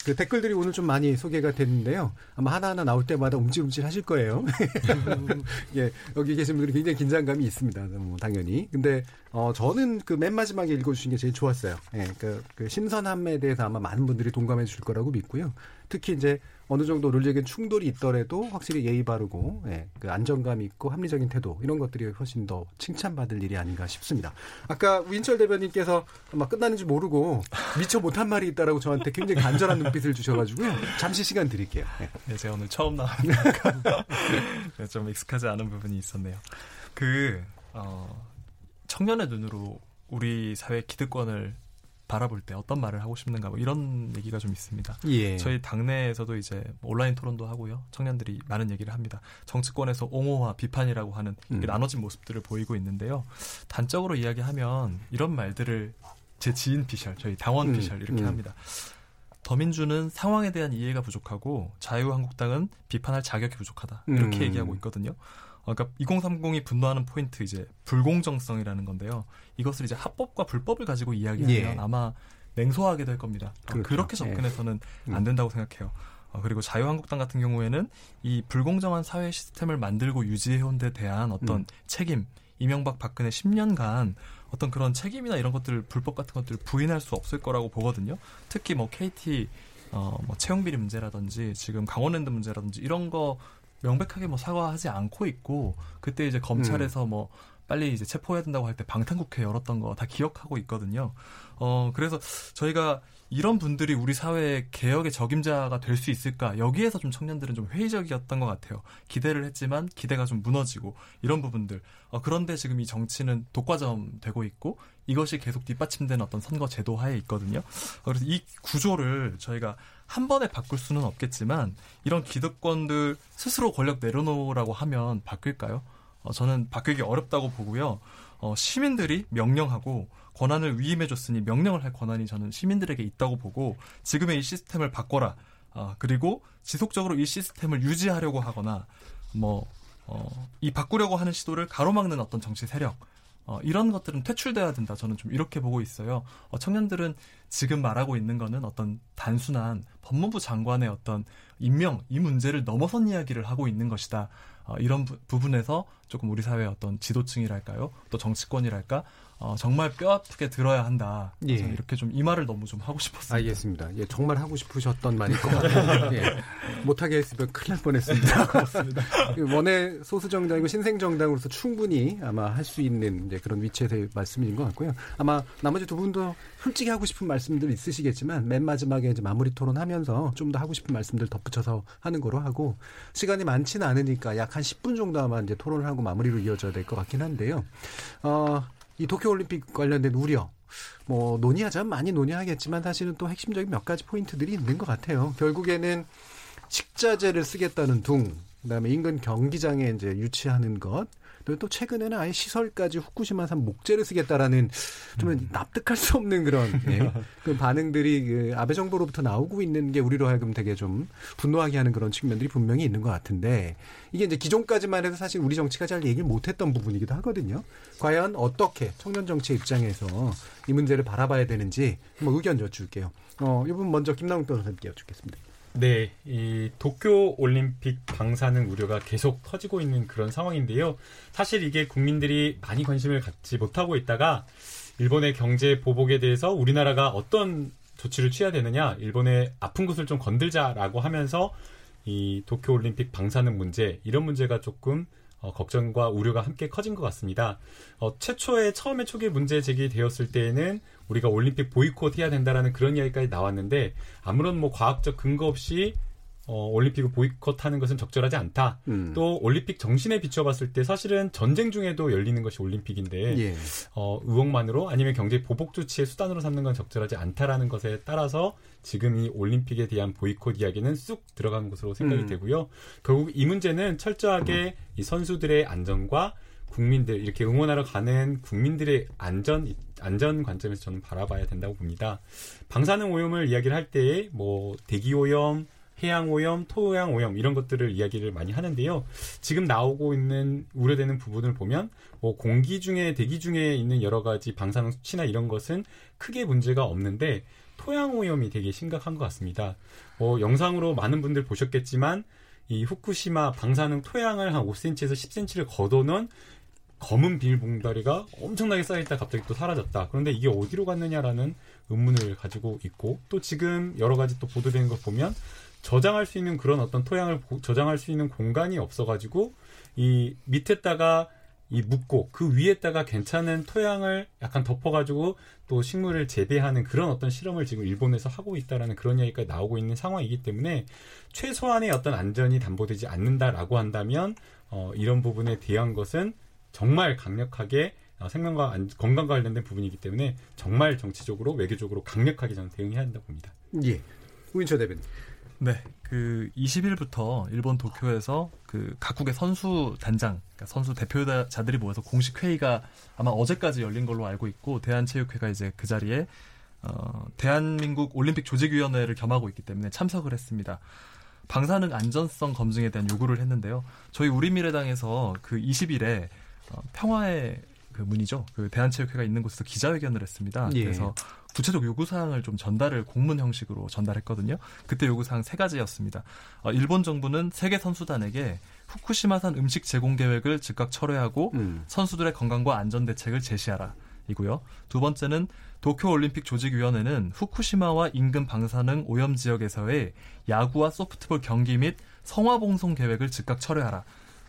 그 댓글들이 오늘 좀 많이 소개가 됐는데요. 아마 하나하나 나올 때마다 움찔움찔 하실 거예요. 예, 여기 계신 분들이 굉장히 긴장감이 있습니다. 뭐, 당연히. 근데, 어, 저는 그 맨 마지막에 읽어주신 게 제일 좋았어요. 예, 그, 그 신선함에 대해서 아마 많은 분들이 동감해 주실 거라고 믿고요. 특히 이제 어느 정도 논리적인 충돌이 있더라도 확실히 예의 바르고 예, 그 안정감 있고 합리적인 태도 이런 것들이 훨씬 더 칭찬받을 일이 아닌가 싶습니다. 아까 우인철 대변인께서 아마 끝나는지 모르고 미처 못한 말이 있다라고 저한테 굉장히 간절한 눈빛을 주셔가지고요. 잠시 시간 드릴게요. 예. 네, 제가 오늘 처음 네, 좀 익숙하지 않은 부분이 있었네요. 그 어, 청년의 눈으로 우리 사회 기득권을 바라볼 때 어떤 말을 하고 싶는가 뭐 이런 얘기가 좀 있습니다. 예. 저희 당내에서도 이제 뭐 온라인 토론도 하고요. 청년들이 많은 얘기를 합니다. 정치권에서 옹호와 비판이라고 하는 음. 나눠진 모습들을 보이고 있는데요. 단적으로 이야기하면 이런 말들을 제 지인 피셜, 저희 당원 음, 피셜 이렇게 음. 합니다. 더민주는 상황에 대한 이해가 부족하고 자유한국당은 비판할 자격이 부족하다. 이렇게 음. 얘기하고 있거든요. 어, 그러니까 2030이 분노하는 포인트 이제 불공정성이라는 건데요. 이것을 이제 합법과 불법을 가지고 이야기하면 예. 아마 냉소하게 될 겁니다. 어, 그렇죠. 그렇게 접근해서는 음. 안 된다고 생각해요. 어, 그리고 자유한국당 같은 경우에는 이 불공정한 사회 시스템을 만들고 유지해온 데 대한 어떤 음. 책임, 이명박 박근혜 10년간 어떤 그런 책임이나 이런 것들 불법 같은 것들을 부인할 수 없을 거라고 보거든요. 특히 뭐 KT 어, 뭐 채용 비리 문제라든지 지금 강원랜드 문제라든지 이런 거 명백하게 뭐 사과하지 않고 있고 그때 이제 검찰에서 뭐 빨리 이제 체포해야 된다고 할 때 방탄국회 열었던 거 다 기억하고 있거든요. 어, 그래서 저희가 이런 분들이 우리 사회의 개혁의 적임자가 될 수 있을까? 여기에서 좀 청년들은 좀 회의적이었던 것 같아요. 기대를 했지만 기대가 좀 무너지고 이런 부분들. 어, 그런데 지금 이 정치는 독과점 되고 있고 이것이 계속 뒷받침되는 어떤 선거 제도 하에 있거든요. 어, 그래서 이 구조를 저희가 한 번에 바꿀 수는 없겠지만 이런 기득권들 스스로 권력 내려놓으라고 하면 바뀔까요? 어, 저는 바뀌기 어렵다고 보고요. 어, 시민들이 명령하고 권한을 위임해줬으니 명령을 할 권한이 저는 시민들에게 있다고 보고 지금의 이 시스템을 바꿔라. 어, 그리고 지속적으로 이 시스템을 유지하려고 하거나 뭐, 어, 이 바꾸려고 하는 시도를 가로막는 어떤 정치 세력. 어, 이런 것들은 퇴출돼야 된다. 저는 좀 이렇게 보고 있어요. 어, 청년들은 지금 말하고 있는 거는 어떤 단순한 법무부 장관의 어떤 임명, 이 문제를 넘어선 이야기를 하고 있는 것이다. 어, 이런 부, 부분에서 조금 우리 사회의 어떤 지도층이랄까요? 또 정치권이랄까? 어, 정말 뼈 아프게 들어야 한다. 예. 이렇게 좀 이 말을 너무 좀 하고 싶었습니다. 알겠습니다. 예, 정말 하고 싶으셨던 말일 것 같아요. 예, 못하게 했으면 큰일 날 뻔했습니다. 그렇습니다. 원외 소수정당이고 신생정당으로서 충분히 아마 할 수 있는 이제 그런 위치에서의 말씀인 것 같고요. 아마 나머지 두 분도 솔직히 하고 싶은 말씀들 있으시겠지만 맨 마지막에 이제 마무리 토론하면서 좀 더 하고 싶은 말씀들 덧붙여서 하는 거로 하고 시간이 많지는 않으니까 약 한 10분 정도 아마 이제 토론을 하고 마무리로 이어져야 될 것 같긴 한데요. 어, 이 도쿄올림픽 관련된 우려, 뭐 논의하자면 많이 논의하겠지만 사실은 또 핵심적인 몇 가지 포인트들이 있는 것 같아요. 결국에는 식자재를 쓰겠다는 둥, 그다음에 인근 경기장에 이제 유치하는 것, 또 최근에는 아예 시설까지 후쿠시마산 목재를 쓰겠다라는 좀 납득할 수 없는 그런 예, 그 반응들이 그 아베 정부로부터 나오고 있는 게 우리로 하여금 되게 좀 분노하게 하는 그런 측면들이 분명히 있는 것 같은데 이게 이제 기존까지만 해도 사실 우리 정치가 잘 얘기를 못했던 부분이기도 하거든요. 과연 어떻게 청년 정치 입장에서 이 문제를 바라봐야 되는지 뭐 의견 여쭐게요. 어, 이분 먼저 김남욱 변호사님께 여쭙겠습니다. 네, 이 도쿄 올림픽 방사능 우려가 계속 터지고 있는 그런 상황인데요. 사실 이게 국민들이 많이 관심을 갖지 못하고 있다가 일본의 경제 보복에 대해서 우리나라가 어떤 조치를 취해야 되느냐, 일본의 아픈 곳을 좀 건들자라고 하면서 이 도쿄 올림픽 방사능 문제 이런 문제가 조금 어, 걱정과 우려가 함께 커진 것 같습니다. 어, 최초에 처음에 초기에 문제 제기되었을 때에는 우리가 올림픽 보이콧 해야 된다라는 그런 이야기까지 나왔는데 아무런 뭐 과학적 근거 없이 어, 올림픽을 보이콧하는 것은 적절하지 않다. 음. 또 올림픽 정신에 비춰봤을 때 사실은 전쟁 중에도 열리는 것이 올림픽인데 예. 어, 의혹만으로 아니면 경제 보복 조치의 수단으로 삼는 건 적절하지 않다라는 것에 따라서 지금 이 올림픽에 대한 보이콧 이야기는 쑥 들어간 것으로 생각이 음. 되고요. 결국 이 문제는 철저하게 이 선수들의 안전과 국민들 이렇게 응원하러 가는 국민들의 안전 안전 관점에서 저는 바라봐야 된다고 봅니다. 방사능 오염을 이야기를 할 때 뭐 대기 오염, 해양 오염, 토양 오염 이런 것들을 이야기를 많이 하는데요. 지금 나오고 있는 우려되는 부분을 보면 뭐 공기 중에 대기 중에 있는 여러 가지 방사능 수치나 이런 것은 크게 문제가 없는데 토양 오염이 되게 심각한 것 같습니다. 어, 영상으로 많은 분들 보셨겠지만 이 후쿠시마 방사능 토양을 한 5cm에서 10cm를 걷어놓은 검은 비닐봉다리가 엄청나게 쌓여있다 갑자기 또 사라졌다. 그런데 이게 어디로 갔느냐라는 의문을 가지고 있고 또 지금 여러 가지 또 보도되는 걸 보면 저장할 수 있는 그런 어떤 토양을 저장할 수 있는 공간이 없어가지고 이 밑에다가 이 묻고 그 위에다가 괜찮은 토양을 약간 덮어가지고 또 식물을 재배하는 그런 어떤 실험을 지금 일본에서 하고 있다라는 그런 이야기가 나오고 있는 상황이기 때문에 최소한의 어떤 안전이 담보되지 않는다라고 한다면 어, 이런 부분에 대한 것은 정말 강력하게 어, 생명과 안, 건강과 관련된 부분이기 때문에 정말 정치적으로 외교적으로 강력하게 저는 대응해야 한다고 봅니다. 예. 우인철 대변인. 네, 그 20일부터 일본 도쿄에서 그 각국의 선수 단장, 그러니까 선수 대표자들이 모여서 공식 회의가 아마 어제까지 열린 걸로 알고 있고 대한체육회가 이제 그 자리에 어, 대한민국 올림픽 조직위원회를 겸하고 있기 때문에 참석을 했습니다. 방사능 안전성 검증에 대한 요구를 했는데요. 저희 우리미래당에서 그 20일에 어, 평화의 그 문이죠. 그 대한체육회가 있는 곳에서 기자회견을 했습니다. 예. 그래서 구체적 요구사항을 좀 전달을 공문 형식으로 전달했거든요. 그때 요구사항 세 가지였습니다. 어, 일본 정부는 세계 선수단에게 후쿠시마산 음식 제공 계획을 즉각 철회하고 음. 선수들의 건강과 안전 대책을 제시하라. 이고요. 두 번째는 도쿄올림픽 조직위원회는 후쿠시마와 인근 방사능 오염 지역에서의 야구와 소프트볼 경기 및 성화봉송 계획을 즉각 철회하라.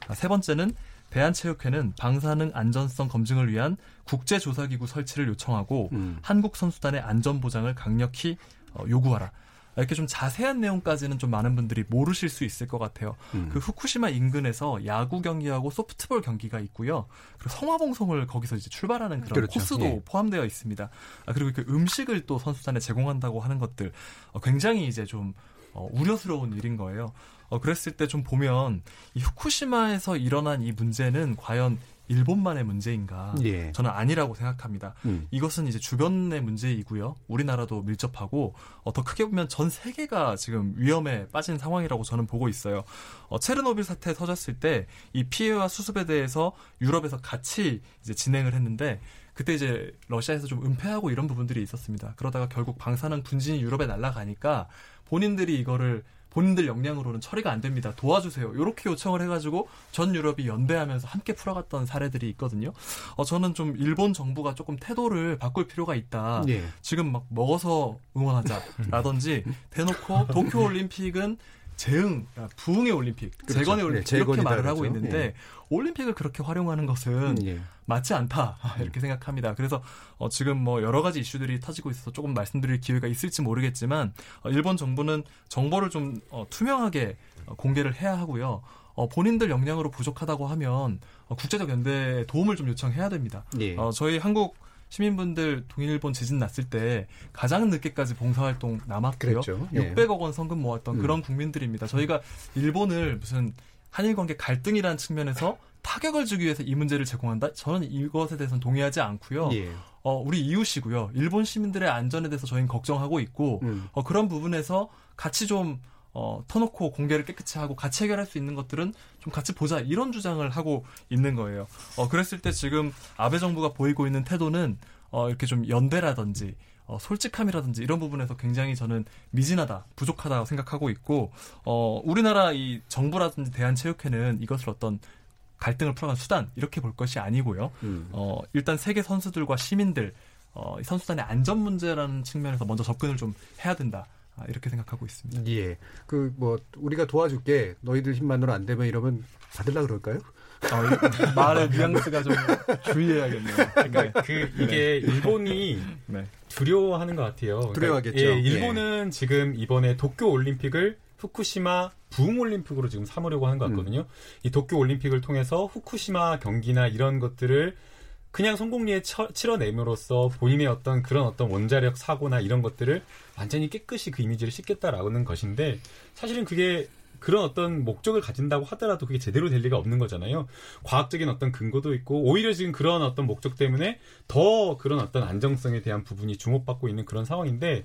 아, 세 번째는 대한체육회는 방사능 안전성 검증을 위한 국제조사기구 설치를 요청하고 음. 한국 선수단의 안전 보장을 강력히 어, 요구하라. 이렇게 좀 자세한 내용까지는 좀 많은 분들이 모르실 수 있을 것 같아요. 음. 그 후쿠시마 인근에서 야구 경기하고 소프트볼 경기가 있고요. 그리고 성화봉송을 거기서 이제 출발하는 그런 그렇죠. 코스도 예. 포함되어 있습니다. 아, 그리고 그 음식을 또 선수단에 제공한다고 하는 것들 어, 굉장히 이제 좀 어, 우려스러운 일인 거예요. 어, 그랬을 때 좀 보면 이 후쿠시마에서 일어난 이 문제는 과연 일본만의 문제인가? 예. 저는 아니라고 생각합니다. 음. 이것은 이제 주변의 문제이고요. 우리나라도 밀접하고 어, 더 크게 보면 전 세계가 지금 위험에 빠진 상황이라고 저는 보고 있어요. 어, 체르노빌 사태 터졌을 때 이 피해와 수습에 대해서 유럽에서 같이 이제 진행을 했는데 그때 이제 러시아에서 좀 은폐하고 이런 부분들이 있었습니다. 그러다가 결국 방사능 분진이 유럽에 날아가니까 본인들이 이거를 본인들 역량으로는 처리가 안 됩니다. 도와주세요. 이렇게 요청을 해가지고 전 유럽이 연대하면서 함께 풀어갔던 사례들이 있거든요. 어, 저는 좀 일본 정부가 조금 태도를 바꿀 필요가 있다. 예. 지금 막 먹어서 응원하자라든지 대놓고 도쿄 올림픽은 재응, 그러니까 부흥의 올림픽, 그렇죠. 재건의 네, 올림픽 이렇게 재건이다 말을 하고 그러죠. 있는데 예. 올림픽을 그렇게 활용하는 것은 예. 맞지 않다 이렇게 생각합니다. 그래서 어, 지금 뭐 여러 가지 이슈들이 터지고 있어서 조금 말씀드릴 기회가 있을지 모르겠지만 어, 일본 정부는 정보를 좀 어, 투명하게 어, 공개를 해야 하고요. 어, 본인들 역량으로 부족하다고 하면 어, 국제적 연대에 도움을 좀 요청해야 됩니다. 예. 어, 저희 한국 시민분들 동일본 지진 났을 때 가장 늦게까지 봉사활동 남았고요. 그랬죠. 예. 600억 원 성금 모았던 음. 그런 국민들입니다. 저희가 일본을 무슨 한일 관계 갈등이라는 측면에서 타격을 주기 위해서 이 문제를 제공한다? 저는 이것에 대해서는 동의하지 않고요. 예. 어, 우리 이웃이고요. 일본 시민들의 안전에 대해서 저희는 걱정하고 있고 음. 어, 그런 부분에서 같이 좀 어, 터놓고 공개를 깨끗이 하고 같이 해결할 수 있는 것들은 좀 같이 보자 이런 주장을 하고 있는 거예요. 어, 그랬을 때 지금 아베 정부가 보이고 있는 태도는 어, 이렇게 좀 연대라든지 어, 솔직함이라든지 이런 부분에서 굉장히 저는 미진하다, 부족하다고 생각하고 있고 어, 우리나라 이 정부라든지 대한체육회는 이것을 어떤 갈등을 풀어가는 수단 이렇게 볼 것이 아니고요. 음. 어, 일단 세계 선수들과 시민들 어, 이 선수단의 안전 문제라는 측면에서 먼저 접근을 좀 해야 된다. 아, 이렇게 생각하고 있습니다. 예. 그 뭐 우리가 도와줄게. 너희들 힘만으로 안 되면 이러면 받을라 그럴까요? 어, 이 말의 뉘앙스가 좀 주의해야겠네요. 그러니까 그 이게 일본이 네. 두려워하는 것 같아요. 그러니까 두려워하겠죠. 예, 일본은 지금 이번에 도쿄 올림픽을 후쿠시마 부흥 올림픽으로 지금 삼으려고 하는 것 같거든요. 이 도쿄 올림픽을 통해서 후쿠시마 경기나 이런 것들을 그냥 성공리에 처- 치러냄으로써 본인의 어떤 그런 어떤 원자력 사고나 이런 것들을 완전히 깨끗이 그 이미지를 씻겠다라는 것인데 사실은 그게 그런 어떤 목적을 가진다고 하더라도 그게 제대로 될 리가 없는 거잖아요. 과학적인 어떤 근거도 있고 오히려 지금 그런 어떤 목적 때문에 더 그런 어떤 안정성에 대한 부분이 주목받고 있는 그런 상황인데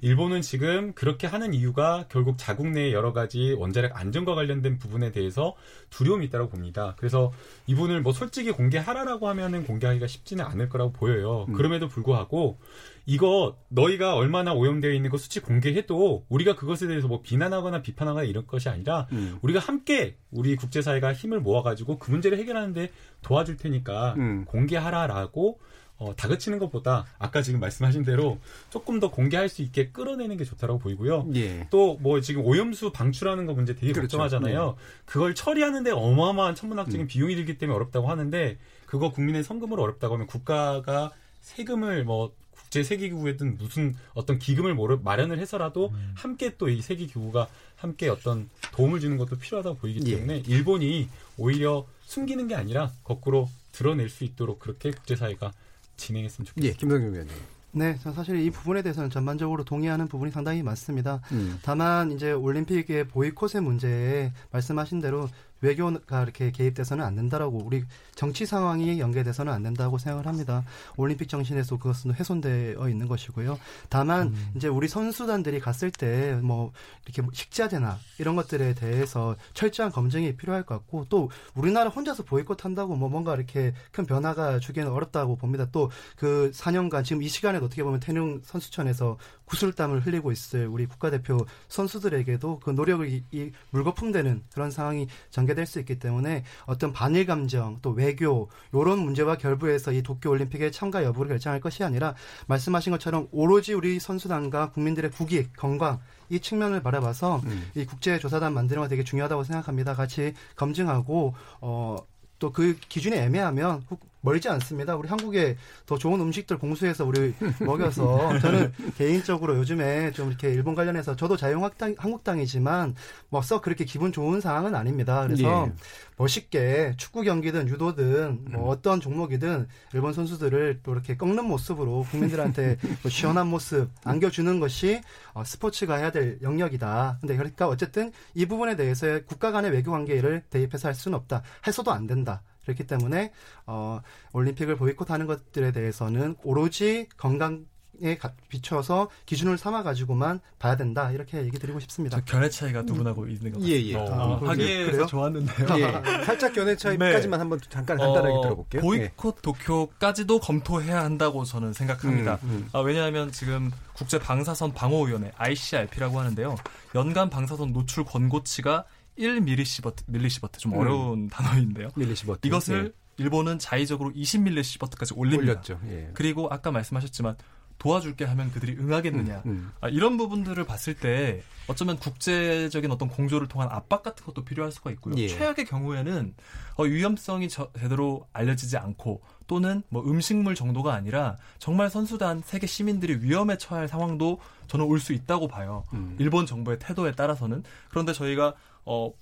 일본은 지금 그렇게 하는 이유가 결국 자국 내 여러 가지 원자력 안전과 관련된 부분에 대해서 두려움이 있다고 봅니다. 그래서 이분을 뭐 솔직히 공개하라라고 하면은 공개하기가 쉽지는 않을 거라고 보여요. 음. 그럼에도 불구하고 이거 너희가 얼마나 오염되어 있는 거 수치 공개해도 우리가 그것에 대해서 뭐 비난하거나 비판하거나 이런 것이 아니라 음. 우리가 함께 우리 국제사회가 힘을 모아가지고 그 문제를 해결하는데 도와줄 테니까 음. 공개하라라고 어, 다그치는 것보다 아까 지금 말씀하신 대로 조금 더 공개할 수 있게 끌어내는 게 좋다라고 보이고요. 예. 또뭐 지금 오염수 방출하는 거 문제 되게 그렇죠. 걱정하잖아요. 그걸 처리하는데 어마어마한 천문학적인 음. 비용이 들기 때문에 어렵다고 하는데 그거 국민의 성금으로 어렵다고 하면 국가가 세금을 뭐 국제 세계기구에든 무슨 어떤 기금을 마련을 해서라도 음. 함께 또 이 세계기구가 함께 어떤 도움을 주는 것도 필요하다고 보이기 예. 때문에 일본이 오히려 숨기는 게 아니라 거꾸로 드러낼 수 있도록 그렇게 국제사회가 진행했으면 좋겠습니다. 예, 김성경 위원님. 네, 저 사실 이 부분에 대해서는 전반적으로 동의하는 부분이 상당히 많습니다. 음. 다만 이제 올림픽의 보이콧의 문제에 말씀하신 대로 외교가 이렇게 개입돼서는 안 된다라고 우리 정치 상황이 연계돼서는 안 된다고 생각을 합니다. 올림픽 정신에서 그것은 훼손되어 있는 것이고요. 다만 이제 우리 선수단들이 갔을 때 뭐 이렇게 뭐 식자재나 이런 것들에 대해서 철저한 검증이 필요할 것 같고 또 우리나라 혼자서 보이콧 한다고 뭐 뭔가 이렇게 큰 변화가 주기는 어렵다고 봅니다. 또 그 4년간 지금 이 시간에도 어떻게 보면 태릉 선수촌에서 구슬땀을 흘리고 있을 우리 국가대표 선수들에게도 그 노력을 이, 이 물거품되는 그런 상황이 전개될 수 있기 때문에 어떤 반일 감정 또 외교 이런 문제와 결부해서 이 도쿄 올림픽에 참가 여부를 결정할 것이 아니라 말씀하신 것처럼 오로지 우리 선수단과 국민들의 국익 건강 이 측면을 바라봐서 음. 이 국제 조사단 만드는 거 되게 중요하다고 생각합니다. 같이 검증하고 어. 또 그 기준이 애매하면 혹- 멀지 않습니다. 우리 한국에 더 좋은 음식들 공수해서 우리 먹여서 저는 개인적으로 요즘에 좀 이렇게 일본 관련해서 저도 자유한국당 한국당이지만 뭐썩 그렇게 기분 좋은 상황은 아닙니다. 그래서 예. 멋있게 축구 경기든 유도든 뭐 어떤 종목이든 일본 선수들을 또 이렇게 꺾는 모습으로 국민들한테 뭐 시원한 모습 안겨주는 것이 어, 스포츠가 해야 될 영역이다. 근데 그러니까 어쨌든 이 부분에 대해서 국가 간의 외교 관계를 대입해서 할 수는 없다. 해서도 안 된다. 그렇기 때문에 어, 올림픽을 보이콧하는 것들에 대해서는 오로지 건강 에 가- 비춰서 기준을 삼아 가지고만 봐야 된다 이렇게 얘기 드리고 싶습니다. 저 견해 차이가 두 분하고 있는 것 예, 같습니다. 예. 어, 아, 그러세요? 하기에서? 좋았는데요. 예. 살짝 견해 차이까지만 한번 잠깐 간단하게 어, 들어볼게요. 예. 보이콧 도쿄까지도 검토해야 한다고 저는 생각합니다. 음, 음. 아, 왜냐하면 지금 국제 방사선 방어위원회 ICRP라고 하는데요. 연간 방사선 노출 권고치가 1밀리시버트, 밀리시버트 좀 음. 어려운 단어인데요. 밀리시버트. 이것을 일본은 자의적으로 20밀리시버트까지 예. 올립니다. 올렸죠. 예. 그리고 아까 말씀하셨지만 도와줄게 하면 그들이 응하겠느냐. 음. 아, 이런 부분들을 봤을 때 어쩌면 국제적인 어떤 공조를 통한 압박 같은 것도 필요할 수가 있고요. 예. 최악의 경우에는 어, 위험성이 저- 제대로 알려지지 않고 또는 뭐 음식물 정도가 아니라 정말 선수단 세계 시민들이 위험에 처할 상황도 저는 올 수 있다고 봐요. 음. 일본 정부의 태도에 따라서는 그런데 저희가 어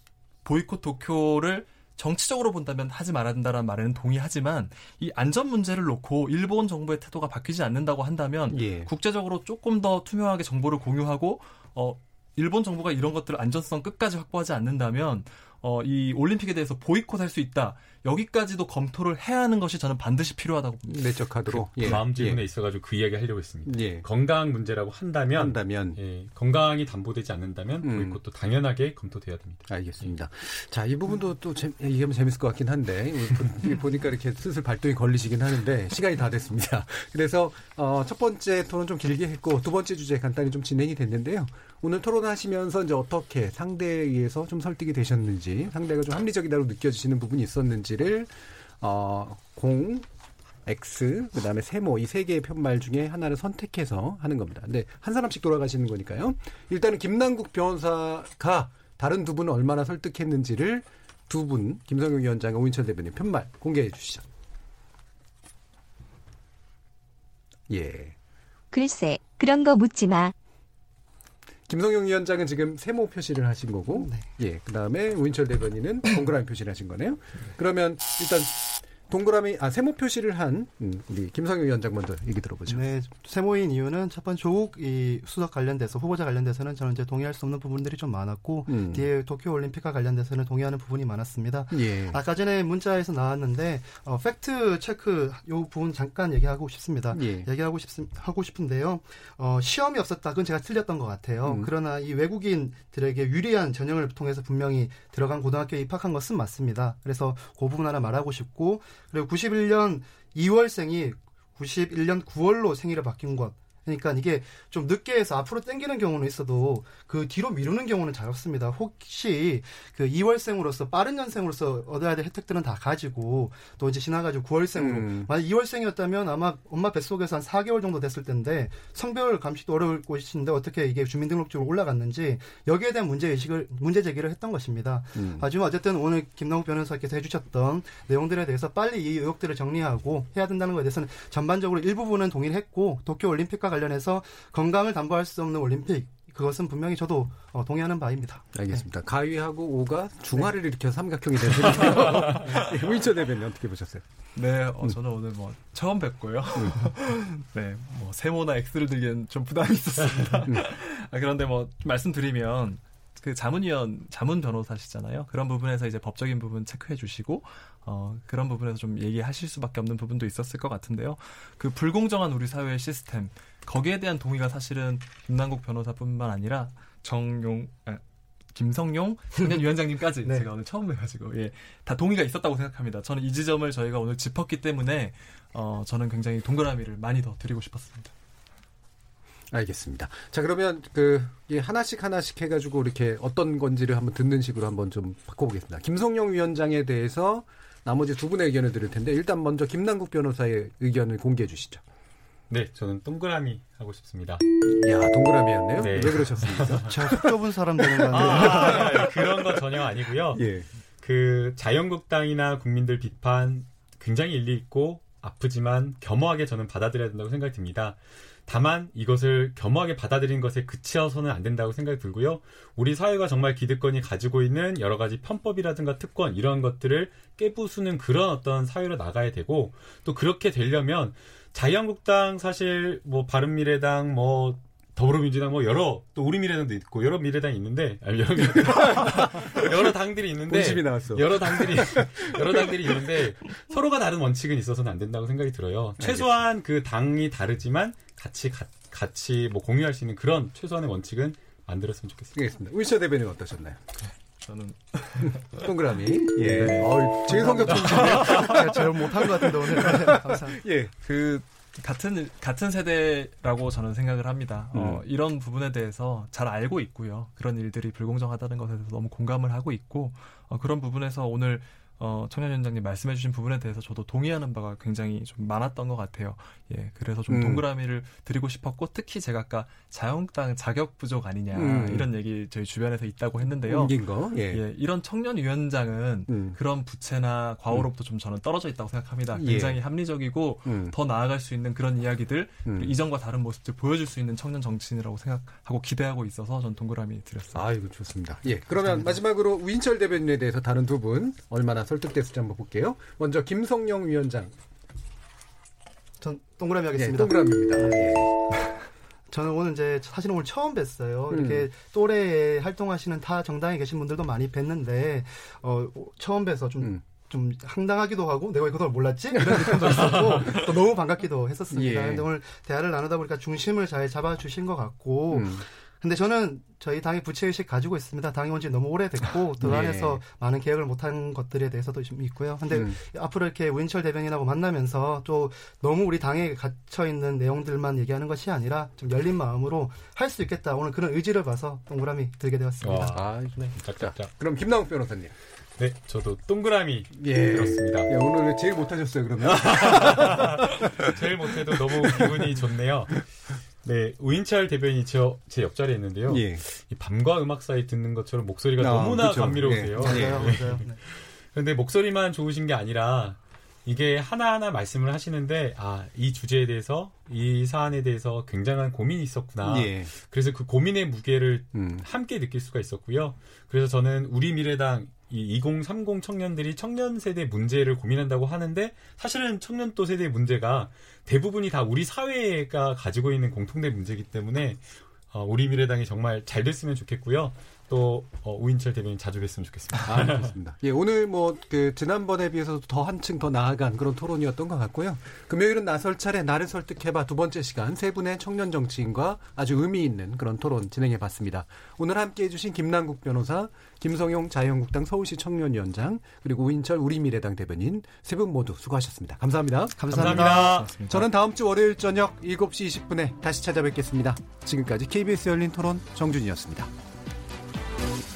보이콧 도쿄를 정치적으로 본다면 하지 말아야 된다는 말에는 동의하지만 이 안전 문제를 놓고 일본 정부의 태도가 바뀌지 않는다고 한다면 예. 국제적으로 조금 더 투명하게 정보를 공유하고 어 일본 정부가 이런 것들 안전성 끝까지 확보하지 않는다면 어 이 올림픽에 대해서 보이콧할 수 있다. 여기까지도 검토를 해야 하는 것이 저는 반드시 필요하다고 봅니다. 내적 카드로. 그 다음 질문에 있어가지고 그 이야기 하려고 했습니다. 예. 건강 문제라고 한다면, 한다면 예, 건강이 담보되지 않는다면 음. 보이콧도 당연하게 검토돼야 됩니다. 알겠습니다. 자, 이 부분도 또 재, 얘기하면 재밌을 것 같긴 한데 보- 보니까 이렇게 슬슬 발동이 걸리시긴 하는데 시간이 다 됐습니다. 그래서 어, 첫 번째 토론 좀 길게 했고 두 번째 주제 간단히 좀 진행이 됐는데요. 오늘 토론하시면서 이제 어떻게 상대에 의해서 좀 설득이 되셨는지 상대가 좀 합리적이다고 느껴지시는 부분이 있었는지 를 어, 공 X 그 다음에 세모 이 세 개의 편말 중에 하나를 선택해서 하는 겁니다. 근데 한 사람씩 돌아가시는 거니까요. 일단은 김남국 변호사가 다른 두 분을 얼마나 설득했는지를 두 분 김성용 위원장과 오인철 대변인 편말 공개해 주시죠. 예. 글쎄, 그런 거 묻지 마. 김성용 위원장은 지금 세모 표시를 하신 거고, 네. 예. 그 다음에 오인철 대변인은 동그라미 표시를 하신 거네요. 그러면 일단 동그라미 아 세모 표시를 한 음, 우리 김성용 위원장 먼저 얘기 들어보죠. 네, 세모인 이유는 첫 번째 조국 이 수석 관련돼서 후보자 관련돼서는 저는 이제 동의할 수 없는 부분들이 좀 많았고 음. 뒤에 도쿄 올림픽과 관련돼서는 동의하는 부분이 많았습니다. 예. 아까 전에 문자에서 나왔는데 어, 팩트 체크 요 부분 잠깐 얘기하고 싶습니다. 예. 얘기하고 싶 하고 싶은데요. 어, 시험이 없었다. 그건 제가 틀렸던 것 같아요. 음. 그러나 이 외국인들에게 유리한 전형을 통해서 분명히 들어간 고등학교에 입학한 것은 맞습니다. 그래서 그 부분 하나 말하고 싶고 그리고 91년 2월생이 91년 9월로 생일을 바뀐 것. 그러니까 이게 좀 늦게 해서 앞으로 땡기는 경우는 있어도 그 뒤로 미루는 경우는 잘 없습니다. 혹시 그 2월생으로서 빠른 년생으로서 얻어야 될 혜택들은 다 가지고 또 이제 지나가지고 9월생으로 음. 만약 2월생이었다면 아마 엄마 뱃속에서 한 4개월 정도 됐을 텐데 성별 감식도 어려울 곳인데 어떻게 이게 주민등록증으로 올라갔는지 여기에 대한 문제 의식을 문제 제기를 했던 것입니다. 음. 하지만 어쨌든 오늘 김남욱 변호사께서 해주셨던 내용들에 대해서 빨리 이 의혹들을 정리하고 해야 된다는 것에 대해서는 전반적으로 일부분은 동의를 했고 도쿄 올림픽과 관련해서 건강을 담보할 수 없는 올림픽 그것은 분명히 저도 어, 동의하는 바입니다. 알겠습니다. 가위하고 5가 중화를 일으켜 삼각형이 되는 셈인데요. 예, 우인철 대변인 어떻게 보셨어요? 네, 어, 저는 오늘 뭐 처음 뵙고요. 네, 뭐 세모나 X를 들기엔 좀 부담이 있었습니다. 아, 그런데 뭐 말씀드리면 그 자문위원 자문 변호사시잖아요. 그런 부분에서 이제 법적인 부분 체크해 주시고 어, 그런 부분에서 좀 얘기하실 수밖에 없는 부분도 있었을 것 같은데요. 그 불공정한 우리 사회의 시스템 거기에 대한 동의가 사실은 김남국 변호사뿐만 아니라 정용 아, 김성용 청년 위원장님까지 네. 제가 오늘 처음 뵈가지고 예, 다 동의가 있었다고 생각합니다. 저는 이 지점을 저희가 오늘 짚었기 때문에 어, 저는 굉장히 동그라미를 많이 더 드리고 싶었습니다. 알겠습니다. 자 그러면 그이 하나씩 하나씩 해가지고 이렇게 어떤 건지를 한번 듣는 식으로 한번 좀 바꿔보겠습니다. 김성용 위원장에 대해서 나머지 두 분의 의견을 들을 텐데 일단 먼저 김남국 변호사의 의견을 공개해 주시죠. 네, 저는 동그라미 하고 싶습니다. 야 동그라미였네요. 네. 왜 그러셨습니까? 제가 속 좁은 사람 되는 거 아? 아, 그런 거 전혀 아니고요. 예. 그 자유한국당이나 국민들 비판 굉장히 일리 있고 아프지만 겸허하게 저는 받아들여야 된다고 생각이 듭니다. 다만 이것을 겸허하게 받아들이는 것에 그치어서는 안 된다고 생각이 들고요. 우리 사회가 정말 기득권이 가지고 있는 여러 가지 편법이라든가 특권 이러한 것들을 깨부수는 그런 어떤 사회로 나가야 되고 또 그렇게 되려면 자유한국당 사실 뭐 바른미래당 뭐 더불어민주당 뭐 여러 또 우리 미래당도 있고 여러 미래당이 있는데 아니 여러 여러 당들이 있는데. 여러 당들이 여러 당들이 있는데 서로가 다른 원칙은 있어서는 안 된다고 생각이 들어요. 최소한 그 당이 다르지만 같이 가- 같이 뭐 공유할 수 있는 그런 최소한의 원칙은 만들었으면 좋겠습니다. 알겠습니다. 우인철 대변인 어떠셨나요? 저는 동그라미. 예. 네. 어우, 제일 성격 좋으시네요. 제가 제일 못한 것 같은데 오늘 네, 감사합니다. 예. 그 같은 같은 세대라고 저는 생각을 합니다. 어, 이런 부분에 대해서 잘 알고 있고요. 그런 일들이 불공정하다는 것에 대해서 너무 공감을 하고 있고 어, 그런 부분에서 오늘 어, 청년위원장님 말씀해주신 부분에 대해서 저도 동의하는 바가 굉장히 좀 많았던 것 같아요. 예, 그래서 좀 음. 동그라미를 드리고 싶었고 특히 제가 아까 자유한국당 자격 부족 아니냐 음. 이런 얘기 저희 주변에서 있다고 했는데요. 거. 예. 예, 이런 청년위원장은 음. 그런 부채나 과오로부터 좀 저는 떨어져 있다고 생각합니다. 예. 굉장히 합리적이고 음. 더 나아갈 수 있는 그런 이야기들 음. 이전과 다른 모습들 보여줄 수 있는 청년 정치인이라고 생각하고 기대하고 있어서 전 동그라미 드렸어요. 아이고 좋습니다. 예. 그러면 마지막으로 우인철 대변인에 대해서 다른 두 분 얼마나 설득됐을지 한번 볼게요. 먼저 김성영 위원장. 전 동그라미 예, 하겠습니다. 동그라미입니다. 예. 저는 오늘 이제 사실 오늘 처음 뵀어요. 음. 이렇게 또래에 활동하시는 타 정당에 계신 분들도 많이 뵀는데 어, 처음 뵈서 좀 음. 좀 황당하기도 하고 내가 그걸 몰랐지 이런 느낌도 있었고 또 너무 반갑기도 했었습니다. 예. 근데 오늘 대화를 나누다 보니까 중심을 잘 잡아주신 것 같고 음. 근데 저는 저희 당의 부채의식 가지고 있습니다. 당이 온 지 너무 오래됐고 그 예. 안에서 많은 계획을 못한 것들에 대해서도 좀 있고요. 근데 음. 앞으로 이렇게 우인철 대변인하고 만나면서 또 너무 우리 당에 갇혀 있는 내용들만 얘기하는 것이 아니라 좀 열린 마음으로 할 수 있겠다. 오늘 그런 의지를 봐서 동그라미 들게 되었습니다. 아, 네. 짝짝짝. 그럼 김남욱 변호사님. 네, 저도 동그라미 예. 들었습니다. 야, 오늘 제일 못하셨어요, 그러면. 제일 못해도 너무 기분이 좋네요. 네, 우인철 대변인이 저, 제 옆자리에 있는데요. 예. 이 밤과 음악 사이 듣는 것처럼 목소리가 아, 너무나 그쵸. 감미로우세요. 예. 맞아요, 맞아요. 네. 근데 목소리만 좋으신 게 아니라 이게 하나하나 말씀을 하시는데 아, 이 주제에 대해서 이 사안에 대해서 굉장한 고민이 있었구나. 예. 그래서 그 고민의 무게를 음. 함께 느낄 수가 있었고요. 그래서 저는 우리 미래당 이 2030 청년들이 청년 세대 문제를 고민한다고 하는데 사실은 청년도 세대 문제가 대부분이 다 우리 사회가 가지고 있는 공통된 문제이기 때문에 어, 우리 미래당이 정말 잘 됐으면 좋겠고요. 또 어, 우인철 대변인 자주 뵀으면 좋겠습니다. 아, 그렇습니다. 예, 오늘 뭐 그 지난번에 비해서 더 한층 더 나아간 그런 토론이었던 것 같고요. 금요일은 나설 차례 나를 설득해봐 두 번째 시간 세 분의 청년 정치인과 아주 의미 있는 그런 토론 진행해봤습니다. 오늘 함께해 주신 김남국 변호사, 김성용 자유한국당 서울시 청년위원장 그리고 우인철 우리미래당 대변인 세 분 모두 수고하셨습니다. 감사합니다. 감사합니다. 감사합니다. 저는 다음 주 월요일 저녁 7시 20분에 다시 찾아뵙겠습니다. 지금까지 KBS 열린 토론 정준이었습니다. Thank you.